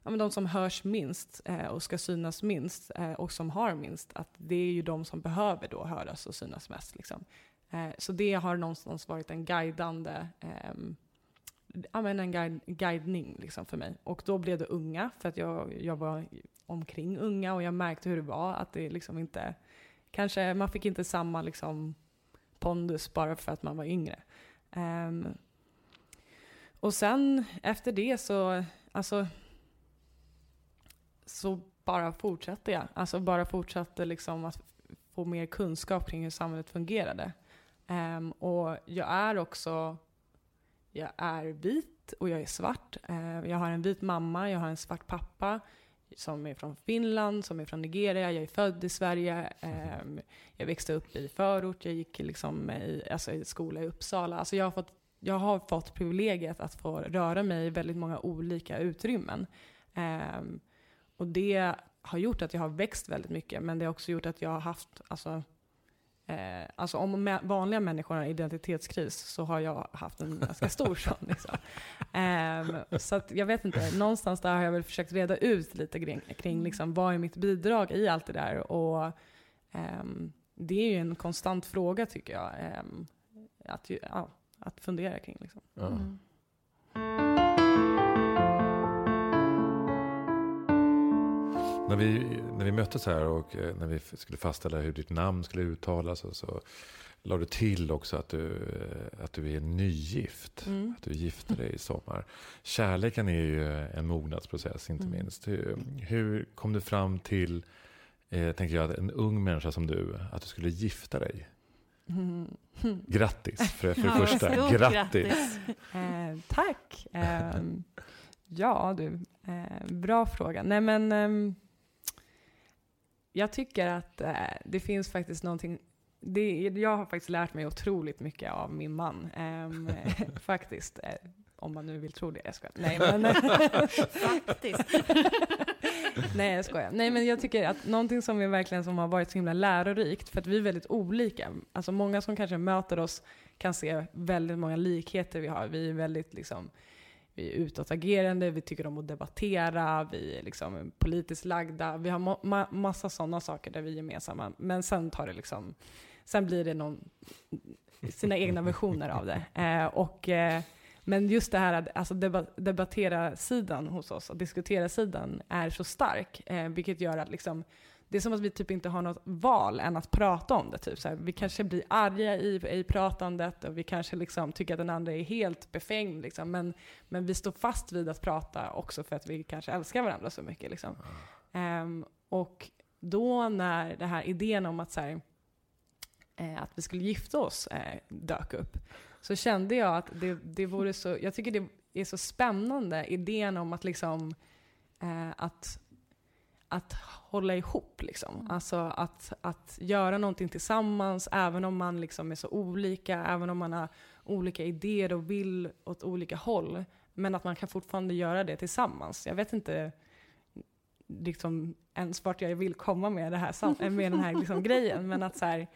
ja, men de som hörs minst eh, och ska synas minst eh, och som har minst, att det är ju de som behöver då höras och synas mest. Liksom. Eh, så det har någonstans varit en guidande ehm, ja, men en guide, guidning liksom för mig. Och då blev det unga, för att jag, jag var omkring unga och jag märkte hur det var. Att det liksom inte, kanske man fick inte samma liksom pondus bara för att man var yngre. Um, och sen efter det så, alltså, så bara fortsatte jag. Alltså bara fortsatte liksom att få mer kunskap kring hur samhället fungerade. Um, och jag är också, jag är vit och jag är svart. Uh, jag har en vit mamma, jag har en svart pappa som är från Finland, som är från Nigeria, jag är född i Sverige, um, jag växte upp i förort, jag gick liksom i, alltså i skola i Uppsala. Alltså jag har fått jag har fått privilegiet att få röra mig i väldigt många olika utrymmen. Um, och det har gjort att jag har växt väldigt mycket, men det har också gjort att jag har haft, alltså, eh, alltså om vanliga människor har identitetskris så har jag haft en ganska stor sån. Liksom. Um, så att jag vet inte, någonstans där har jag väl försökt reda ut lite kring, kring liksom, vad är mitt bidrag i allt det där. Och um, det är ju en konstant fråga tycker jag. Um, att, ja, att fundera kring. Liksom. Mm. När vi, när vi möttes här och eh, när vi skulle fastställa hur ditt namn skulle uttalas så, så la du till också att du, eh, att du är nygift. Mm. Att du gifte dig i sommar. Kärleken är ju en mognadsprocess inte mm. minst. Hur, hur, kom du fram till, eh, tänker jag, en ung människa som du, att du skulle gifta dig? Mm. Grattis för, för det ja, första. Grattis. grattis. Eh, tack. Eh, ja du, eh, bra fråga. Nej men ehm, jag tycker att eh, det finns faktiskt någonting det, jag har faktiskt lärt mig otroligt mycket av min man. Ehm, faktiskt. Eh, om man nu vill tro det. Jag skojar. Nej, men... Faktiskt. Nej, jag skojar. Nej, men jag tycker att någonting som är verkligen som har varit så himla lärorikt, för att vi är väldigt olika. Alltså många som kanske möter oss kan se väldigt många likheter vi har. Vi är väldigt liksom, vi är utåtagerande, vi tycker om att debattera, vi är liksom politiskt lagda. Vi har ma massa sådana saker där vi är gemensamma. Men sen tar det liksom, sen blir det någon, sina egna versioner av det. Eh, och eh, men just det här att alltså debattera sidan hos oss, och diskutera sidan är så stark, eh, vilket gör att liksom, det är som att vi typ inte har något val än att prata om det. Typ. Så här, vi kanske blir arga i, i pratandet och vi kanske liksom tycker att den andra är helt befängd. Liksom. Men, men vi står fast vid att prata också för att vi kanske älskar varandra så mycket. Liksom. Mm. Um, och då när den här idén om att, så här, eh, att vi skulle gifta oss eh, dök upp, så kände jag att det, det vore så, jag tycker det är så spännande, idén om att liksom, eh, att, att hålla ihop liksom. Mm. Alltså att, att göra någonting tillsammans, även om man liksom är så olika, även om man har olika idéer och vill åt olika håll. Men att man kan fortfarande göra det tillsammans. Jag vet inte liksom ens vart jag vill komma med, det här, med den här liksom grejen, men att så här,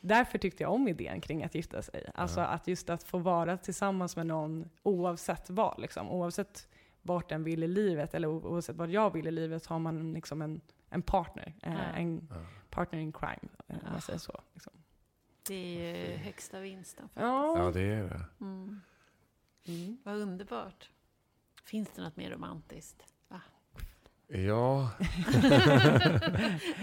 därför tyckte jag om idén kring att gifta sig. Alltså ja. att just att få vara tillsammans med någon oavsett vad. Liksom. Oavsett vart den vill i livet eller oavsett vad jag vill i livet så har man liksom en, en partner. Eh, ja. En ja. partner in crime, eh, om man säger så. Liksom. Det är ju högsta vinsten faktiskt. Ja, det är det. Mm. Mm. Vad underbart. Finns det något mer romantiskt? Va? Ja.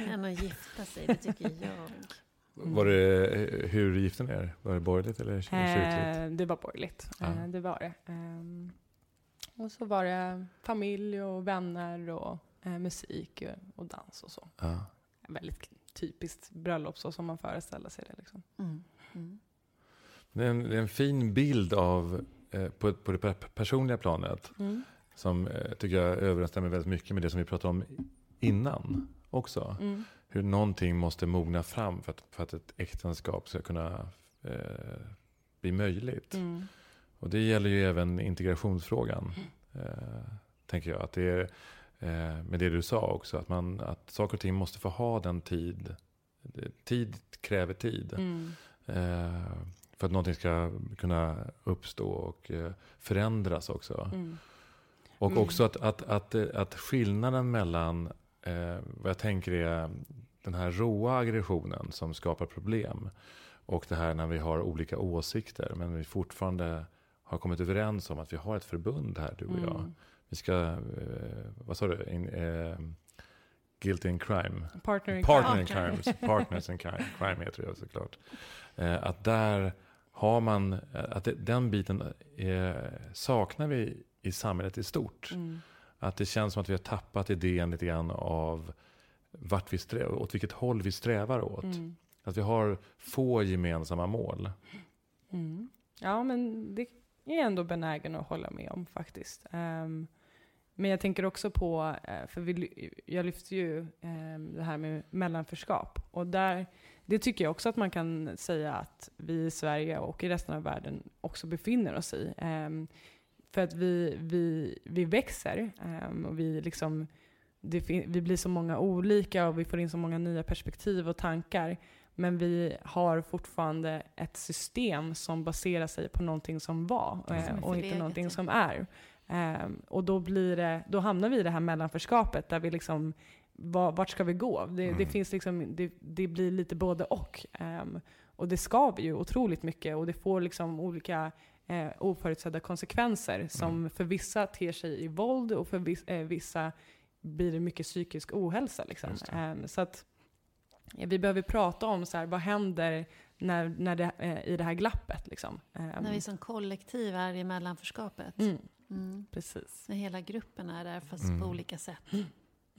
Än att gifta sig, det tycker jag. Mm. Var det, eh, hur gifte ni er? Var det borgerligt eller kyrkligt? Eh, det var borgerligt. Ah. Eh, det var det. Eh, och så var det familj och vänner och eh, musik och, dans och så. Ah. Väldigt typiskt bröllop så som man föreställer sig det. Liksom. Mm. Mm. Det, är en, det, är en, fin bild av, eh, på, på det personliga planet mm. som tycker jag överensstämmer väldigt mycket med det som vi pratade om innan också. Mm hur någonting måste mogna fram för att, för att ett äktenskap ska kunna eh, bli möjligt. Mm. Och det gäller ju även integrationsfrågan. Mm. Eh, tänker jag. Att det är, eh, med det du sa också, att, man, att saker och ting måste få ha den tid. Tid kräver tid. Mm. Eh, för att någonting ska kunna uppstå och eh, förändras också. Mm. Och Mm. också att, att, att, att skillnaden mellan eh, vad jag tänker är den här råa aggressionen som skapar problem och det här när vi har olika åsikter men vi fortfarande har kommit överens om att vi har ett förbund här, du och jag. Mm. Vi ska, eh, vad sa du, in, eh, guilty in crime. Partner in Partner in crime, partners in crime, crime heter det såklart. Eh, att där har man, eh, att det, den biten eh, saknar vi i samhället i stort. Mm. Att det känns som att vi har tappat idén lite grann av vart vi strävar, åt vilket håll vi strävar åt. Mm. Att vi har få gemensamma mål. Mm. Ja, men det är jag ändå benägen att hålla med om faktiskt. Um, men jag tänker också på, eh, för vi, jag lyfter ju um, det här med mellanförskap. Och där, det tycker jag också att man kan säga att vi i Sverige och i resten av världen också befinner oss i. Um, för att vi, vi, vi växer och vi, liksom, det, vi blir så många olika och vi får in så många nya perspektiv och tankar. Men vi har fortfarande ett system som baserar sig på någonting som var Som eh, och inte någonting som är. Ehm, och då, blir det, då hamnar vi i det här mellanförskapet där vi liksom, va- vart ska vi gå? Det, det, Mm. finns liksom, det, det blir lite både och. Ehm, och det skaver ju otroligt mycket och det får liksom olika eh, oförutsedda konsekvenser som Mm. för vissa ter sig i våld och för eh, vissa blir det mycket psykisk ohälsa. Liksom. Det. Ehm, så att vi behöver prata om så här, vad händer när, när det, eh, i det här glappet. Liksom. Ehm, När vi som kollektiv är i mellanförskapet. mm, Mm. precis. När hela gruppen är där fast Mm. på olika sätt.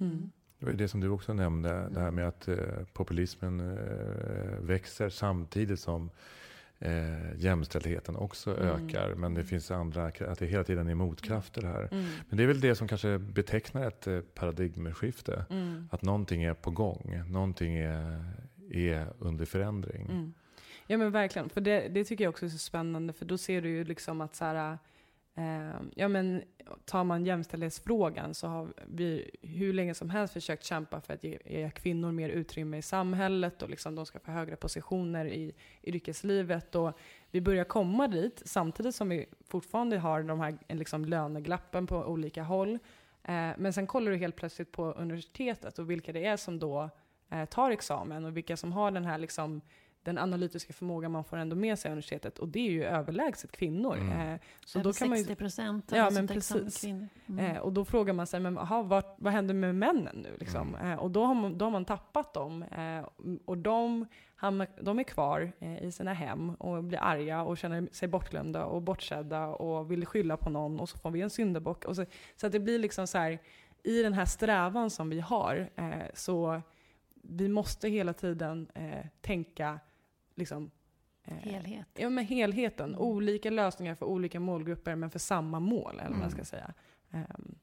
Mm. Det var det som du också nämnde, det här med att eh, populismen eh, växer samtidigt som eh, jämställdheten också Mm. ökar. Men det finns andra, att det hela tiden är motkrafter här. Mm. Men det är väl det som kanske betecknar ett eh, paradigmskifte. Mm. Att någonting är på gång, någonting är, är under förändring. Mm. Ja men verkligen, för det, det tycker jag också är så spännande för då ser du ju liksom att så här, Ehm, ja men tar man jämställdhetsfrågan så har vi hur länge som helst försökt kämpa för att ge, ge kvinnor mer utrymme i samhället och liksom de ska få högre positioner i yrkeslivet och vi börjar komma dit samtidigt som vi fortfarande har de här liksom, löneglappen på olika håll. Eh, men sen kollar du helt plötsligt på universitetet och vilka det är som då eh, tar examen och vilka som har den här liksom, den analytiska förmågan man får ändå med sig i universitetet. Och det är ju överlägset kvinnor. Mm. Eh, så Över då kan man ju, 60 procent Ja, men precis. kvinnor. Mm. eh, och då frågar man sig, men, aha, vad, vad händer med männen nu? Liksom? Mm. Eh, och då har, man, då har man tappat dem. Eh, och de, hamnar, de är kvar i sina hem och blir arga och känner sig bortglömda och bortsedda och vill skylla på någon och så får vi en syndabock. Och så, så att det blir liksom så här, i den här strävan som vi har, så vi måste hela tiden eh, tänka liksom, eh, Helhet. Ja, men helheten. Mm. Olika lösningar för olika målgrupper men för samma mål, eller vad man Mm. ska säga. Ehm,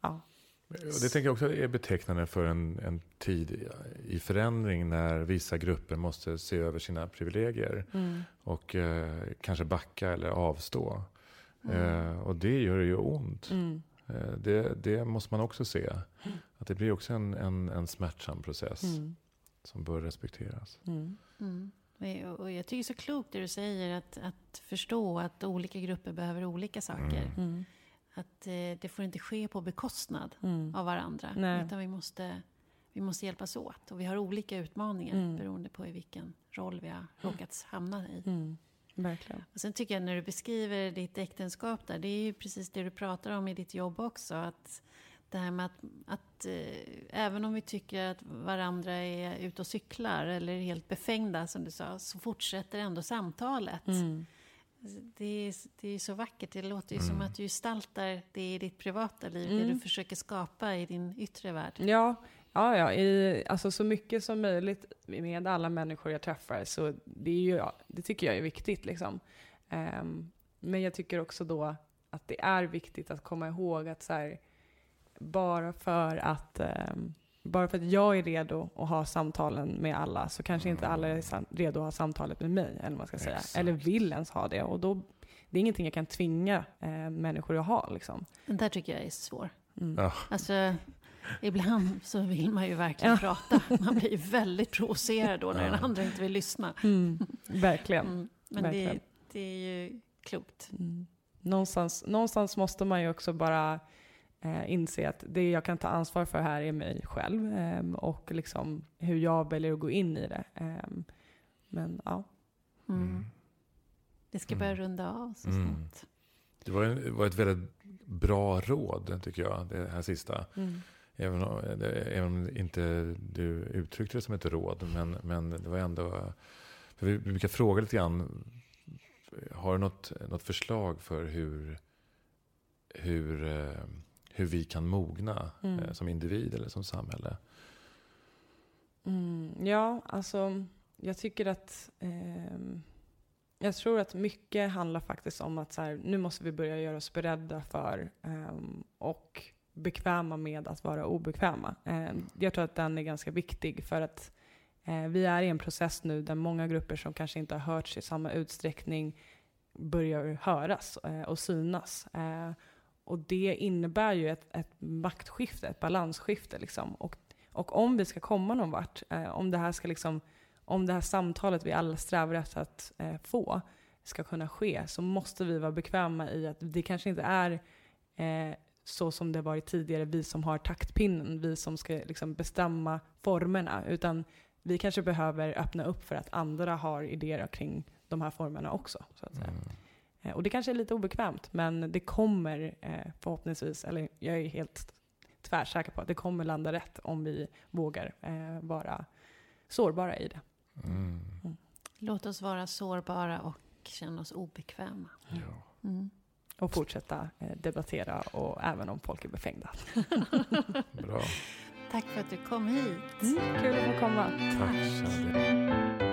ja. Det tänker jag också är betecknande för en, en tid i, förändring när vissa grupper måste se över sina privilegier Mm. och eh, kanske backa eller avstå. Mm. Eh, och det gör ju ont. Mm. Eh, det, det måste man också se. Att det blir också en, en, en smärtsam process Mm. som bör respekteras. Och- Och jag tycker det är så klokt det du säger, att, att förstå att olika grupper behöver olika saker. Mm. Mm. Att eh, det får inte ske på bekostnad Mm. av varandra. Nej. Utan vi måste, vi måste hjälpas åt. Och vi har olika utmaningar Mm. beroende på i vilken roll vi har råkat hamna i. Mm. Verkligen. Och sen tycker jag när du beskriver ditt äktenskap där, det är ju precis det du pratar om i ditt jobb också. Att det här med att, att eh, även om vi tycker att varandra är ute och cyklar eller är helt befängda som du sa, så fortsätter ändå samtalet. Mm. Det, är, det är så vackert, det låter ju som Mm. att du gestaltar det i ditt privata liv, det Mm. du försöker skapa i din yttre värld. Ja, ja, ja i, alltså så mycket som möjligt med alla människor jag träffar. Så det, är ju, ja, det tycker jag är viktigt. Liksom. Ehm, men jag tycker också då att det är viktigt att komma ihåg att så här, bara för att ehm, bara för att jag är redo att ha samtalen med alla så kanske inte alla är sam- redo att ha samtalet med mig. Eller, vad man ska säga. Exakt. eller vill ens ha det. Och då, det är ingenting jag kan tvinga eh, människor att ha. Liksom. Den där tycker jag är svår. Mm. Ja. Alltså, ibland så vill man ju verkligen ja. prata. Man blir ju väldigt provocerad då när ja. den andra inte vill lyssna. Mm. Verkligen. Mm. Men verkligen. Det, det, är ju klokt. Mm. Någonstans, någonstans måste man ju också bara eh, inse att det jag kan ta ansvar för här är mig själv eh, och liksom hur jag väljer att gå in i det. Eh, men ja. Mm. mm. Vi ska börja mm. runda av så mm. snart. Det var, var, ett väldigt bra råd, tycker jag, det här sista. Mm. Även, om, även om inte du uttryckte det som ett råd. Men, men det var ändå... För vi brukar fråga lite grann. Har du något, något förslag för hur, hur, eh, hur vi kan mogna mm. Eh, som individ eller som samhälle? Mm, ja, alltså jag tycker att eh, jag tror att mycket handlar faktiskt om att så här, nu måste vi börja göra oss beredda för um, och bekväma med att vara obekväma. Um, jag tror att den är ganska viktig för att uh, vi är i en process nu där många grupper som kanske inte har hörts i samma utsträckning börjar höras uh, och synas. Och det innebär ju ett, ett maktskifte, ett balansskifte. Liksom. Och, och om vi ska komma någon vart, eh, om det här ska liksom om det här samtalet vi alla strävar efter att eh, få ska kunna ske så måste vi vara bekväma i att det kanske inte är eh, så som det varit tidigare, vi som har taktpinnen, vi som ska liksom, bestämma formerna. Utan vi kanske behöver öppna upp för att andra har idéer kring de här formerna också. Så att säga. Mm. Eh, och det kanske är lite obekvämt, men det kommer eh, förhoppningsvis, eller jag är helt tvärsäker på att det kommer landa rätt om vi vågar eh, vara sårbara i det. Mm. Låt oss vara sårbara och känna oss obekväma. Ja. Mm. Och fortsätta debattera, och även om folk är befängda. Bra. Tack för att du kom hit. Mm, kul att få komma. Tack. Och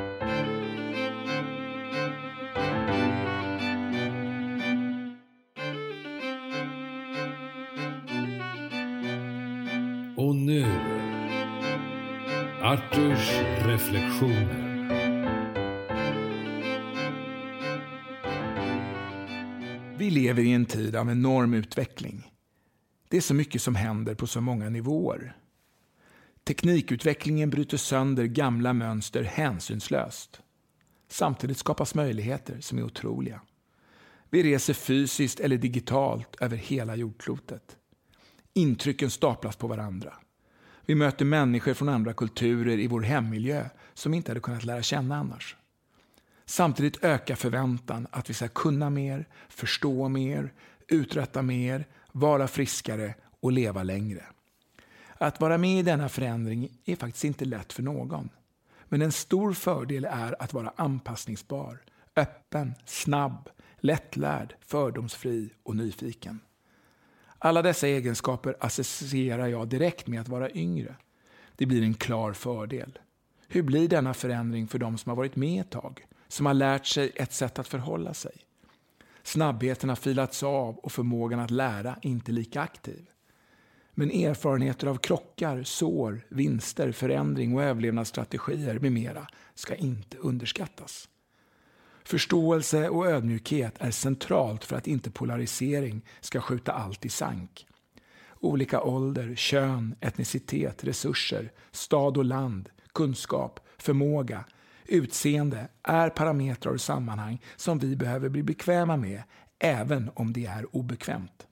Arturs reflektioner. Vi lever i en tid av enorm utveckling. Det är så mycket som händer på så många nivåer. Teknikutvecklingen bryter sönder gamla mönster hänsynslöst. Samtidigt skapas möjligheter som är otroliga. Vi reser fysiskt eller digitalt över hela jordklotet. Intrycken staplas på varandra. Vi möter människor från andra kulturer i vår hemmiljö som vi inte hade kunnat lära känna annars. Samtidigt ökar förväntan att vi ska kunna mer, förstå mer, uträtta mer, vara friskare och leva längre. Att vara med i denna förändring är faktiskt inte lätt för någon. Men en stor fördel är att vara anpassningsbar, öppen, snabb, lättlärd, fördomsfri och nyfiken. Alla dessa egenskaper associerar jag direkt med att vara yngre. Det blir en klar fördel. Hur blir denna förändring för de som har varit med ett tag, som har lärt sig ett sätt att förhålla sig? Snabbheten har filats av och förmågan att lära inte lika aktiv. Men erfarenheter av krockar, sår, vinster, förändring och överlevnadsstrategier med mera ska inte underskattas. Förståelse och ödmjukhet är centralt för att inte polarisering ska skjuta allt i sank. Olika ålder, kön, etnicitet, resurser, stad och land, kunskap, förmåga, utseende är parametrar och sammanhang som vi behöver bli bekväma med, även om det är obekvämt.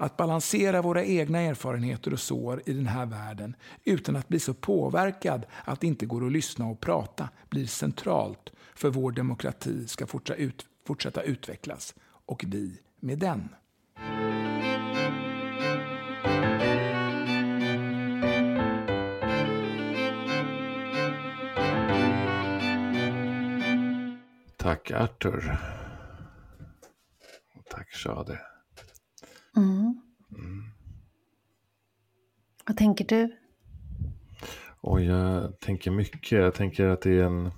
Att balansera våra egna erfarenheter och sår i den här världen utan att bli så påverkad att det inte går att lyssna och prata blir centralt för vår demokrati ska fortsätta utvecklas och vi med den. Tack Arthur. Och tack Shade. Mm. Mm. Vad tänker du? Och jag tänker mycket. Jag tänker att det är en,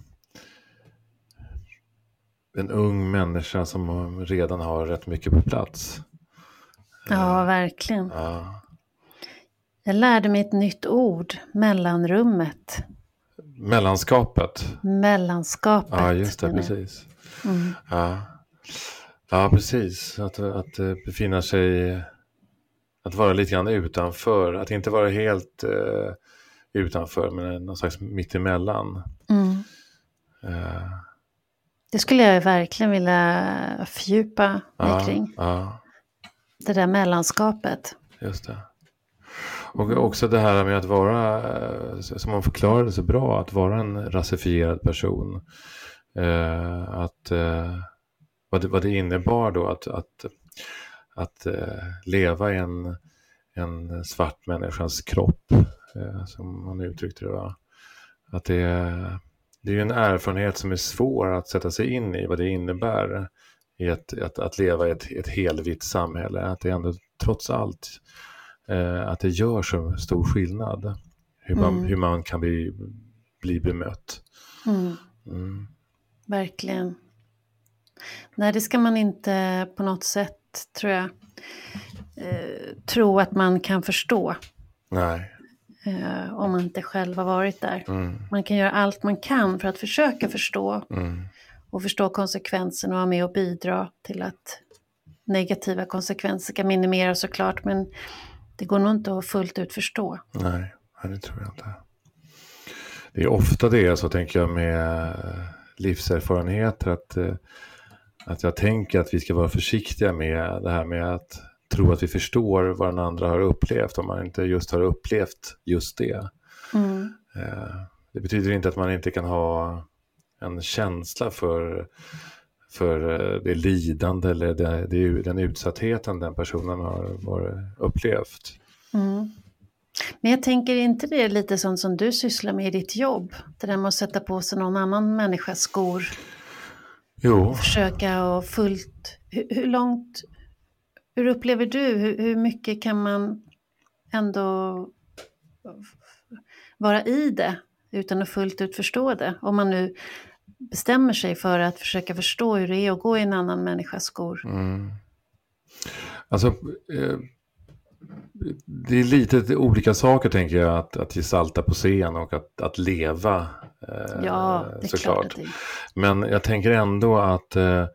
en ung människa som redan har rätt mycket på plats. Ja, eh, verkligen. Ja. Jag lärde mig ett nytt ord, mellanrummet. Mellanskapet. Mellanskapet. Ja, just det, precis. Mm. Ja. Ja, precis. Att, att befinna sig att vara lite grann utanför, att inte vara helt uh, utanför men någon slags mittemellan. Mm. Uh, Det skulle jag verkligen vilja fördjupa mig ja, kring. ja, Det där mellanskapet. just det. Och också det här med att vara, eh, som man förklarade så bra, att vara en rasifierad person. Eh, att, eh, vad, det, vad det innebar då att, att, att eh, leva i en, en svart människans kropp, eh, som man uttryckte det. Va? Att det, det är en erfarenhet som är svår att sätta sig in i vad det innebär i ett, att, att leva i ett, ett helvitt samhälle. Att det ändå trots allt eh, att det gör så stor skillnad hur man, Mm. hur man kan bli, bli bemött. Mm. Mm. Verkligen. Nej, det ska man inte på något sätt, tror jag, eh, tro att man kan förstå. Nej. Eh, om man inte själv har varit där. Mm. Man kan göra allt man kan för att försöka förstå Mm. och förstå konsekvenserna och vara med och bidra till att negativa konsekvenser kan minimeras såklart. Men det går nog inte att fullt ut förstå. Nej, det tror jag inte. Det är ofta det så tänker jag med livserfarenheter att, eh, att jag tänker att vi ska vara försiktiga med det här med att tro att vi förstår vad den andra har upplevt om man inte just har upplevt just det. Mm. Eh, Det betyder inte att man inte kan ha en känsla för, för eh, det lidande eller det, det, den utsattheten den personen har, har upplevt. Mm. Men jag tänker inte det är lite sånt som du sysslar med i ditt jobb? Det där med att sätta på sig någon annan människas skor. Jo, Försöka och fullt... Hur, hur långt... Hur upplever du? Hur, hur mycket kan man ändå vara i det utan att fullt ut förstå det? Om man nu bestämmer sig för att försöka förstå hur det är att gå i en annan människas skor. Mm. Alltså, eh, det är lite olika saker tänker jag att, att gestalta på scen och att, att leva. Eh, Ja, det är klart såklart. att det är. Men jag tänker ändå att eh,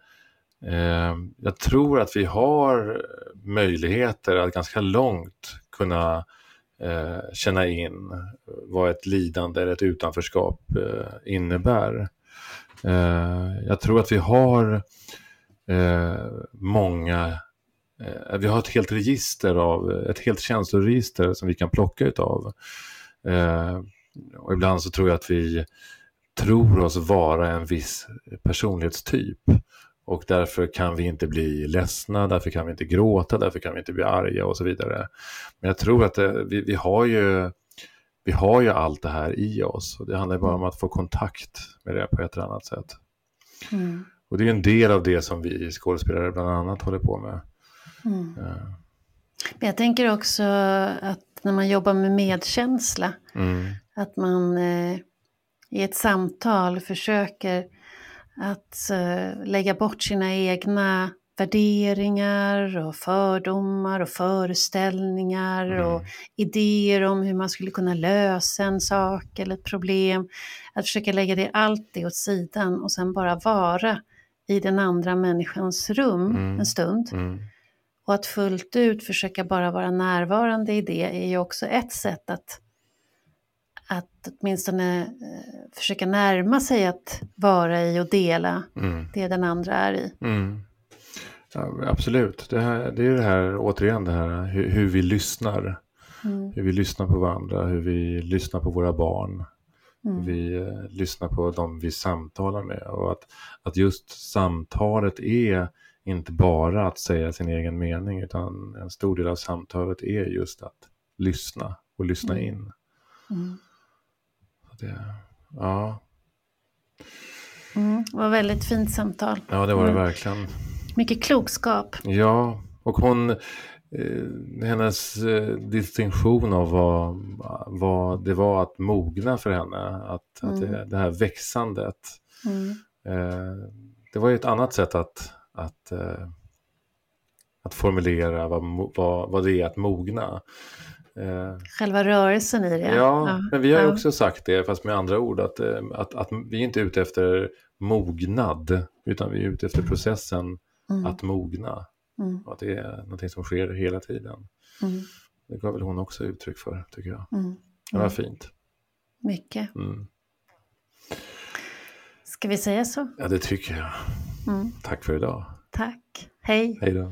eh, jag tror att vi har möjligheter att ganska långt kunna eh, känna in vad ett lidande eller ett utanförskap eh, innebär. Eh, jag tror att vi har många vi har ett helt register av, ett helt känsloregister som vi kan plocka utav. Eh, och ibland så tror jag att vi tror oss vara en viss personlighetstyp. Och därför kan vi inte bli ledsna, därför kan vi inte gråta, därför kan vi inte bli arga och så vidare. Men jag tror att det, vi, vi, har ju, vi har ju allt det här i oss. Och det handlar bara om att få kontakt med det på ett eller annat sätt. Mm. Och det är en del av det som vi skådespelare bland annat håller på med. Mm. Men jag tänker också att när man jobbar med medkänsla, Mm. att man eh, i ett samtal försöker att eh, lägga bort sina egna värderingar och fördomar och föreställningar Mm. och idéer om hur man skulle kunna lösa en sak eller ett problem. Att försöka lägga det, allt det åt sidan och sen bara vara i den andra människans rum Mm. en stund. Mm. Och att fullt ut försöka bara vara närvarande i det är ju också ett sätt att, att åtminstone eh, försöka närma sig att vara i och dela Mm. det den andra är i. Mm. Ja, absolut, det, här, det är det här återigen det här hur, hur vi lyssnar. Mm. Hur vi lyssnar på varandra, hur vi lyssnar på våra barn. Hur Mm. vi eh, lyssnar på dem vi samtalar med. Och att, att just samtalet är inte bara att säga sin egen mening utan en stor del av samtalet är just att lyssna och lyssna Mm. in. Mm. Det, ja, Mm. Det var väldigt fint samtal. ja, det var det Mm. verkligen. Mycket klokskap. Ja, och hon, eh, hennes eh, distinktion av vad, vad det var att mogna för henne, att, att det, Mm. det här växandet, Mm. eh, det var ju ett annat sätt att, att, eh, att formulera vad, vad, vad det är att mogna. Eh, Själva rörelsen i det. ja, men vi har ja. också sagt det, fast med andra ord, att, eh, att, att vi är inte ute efter mognad, utan vi är ute efter processen Mm. att mogna. Mm. Att det är någonting som sker hela tiden. Mm. Det gav väl hon också uttryck för, tycker jag. Mm. Det var Mm. fint. Mycket. Mm. Ska vi säga så? Ja, det tycker jag. Mm. Tack för idag. Tack. Hej. Hej då.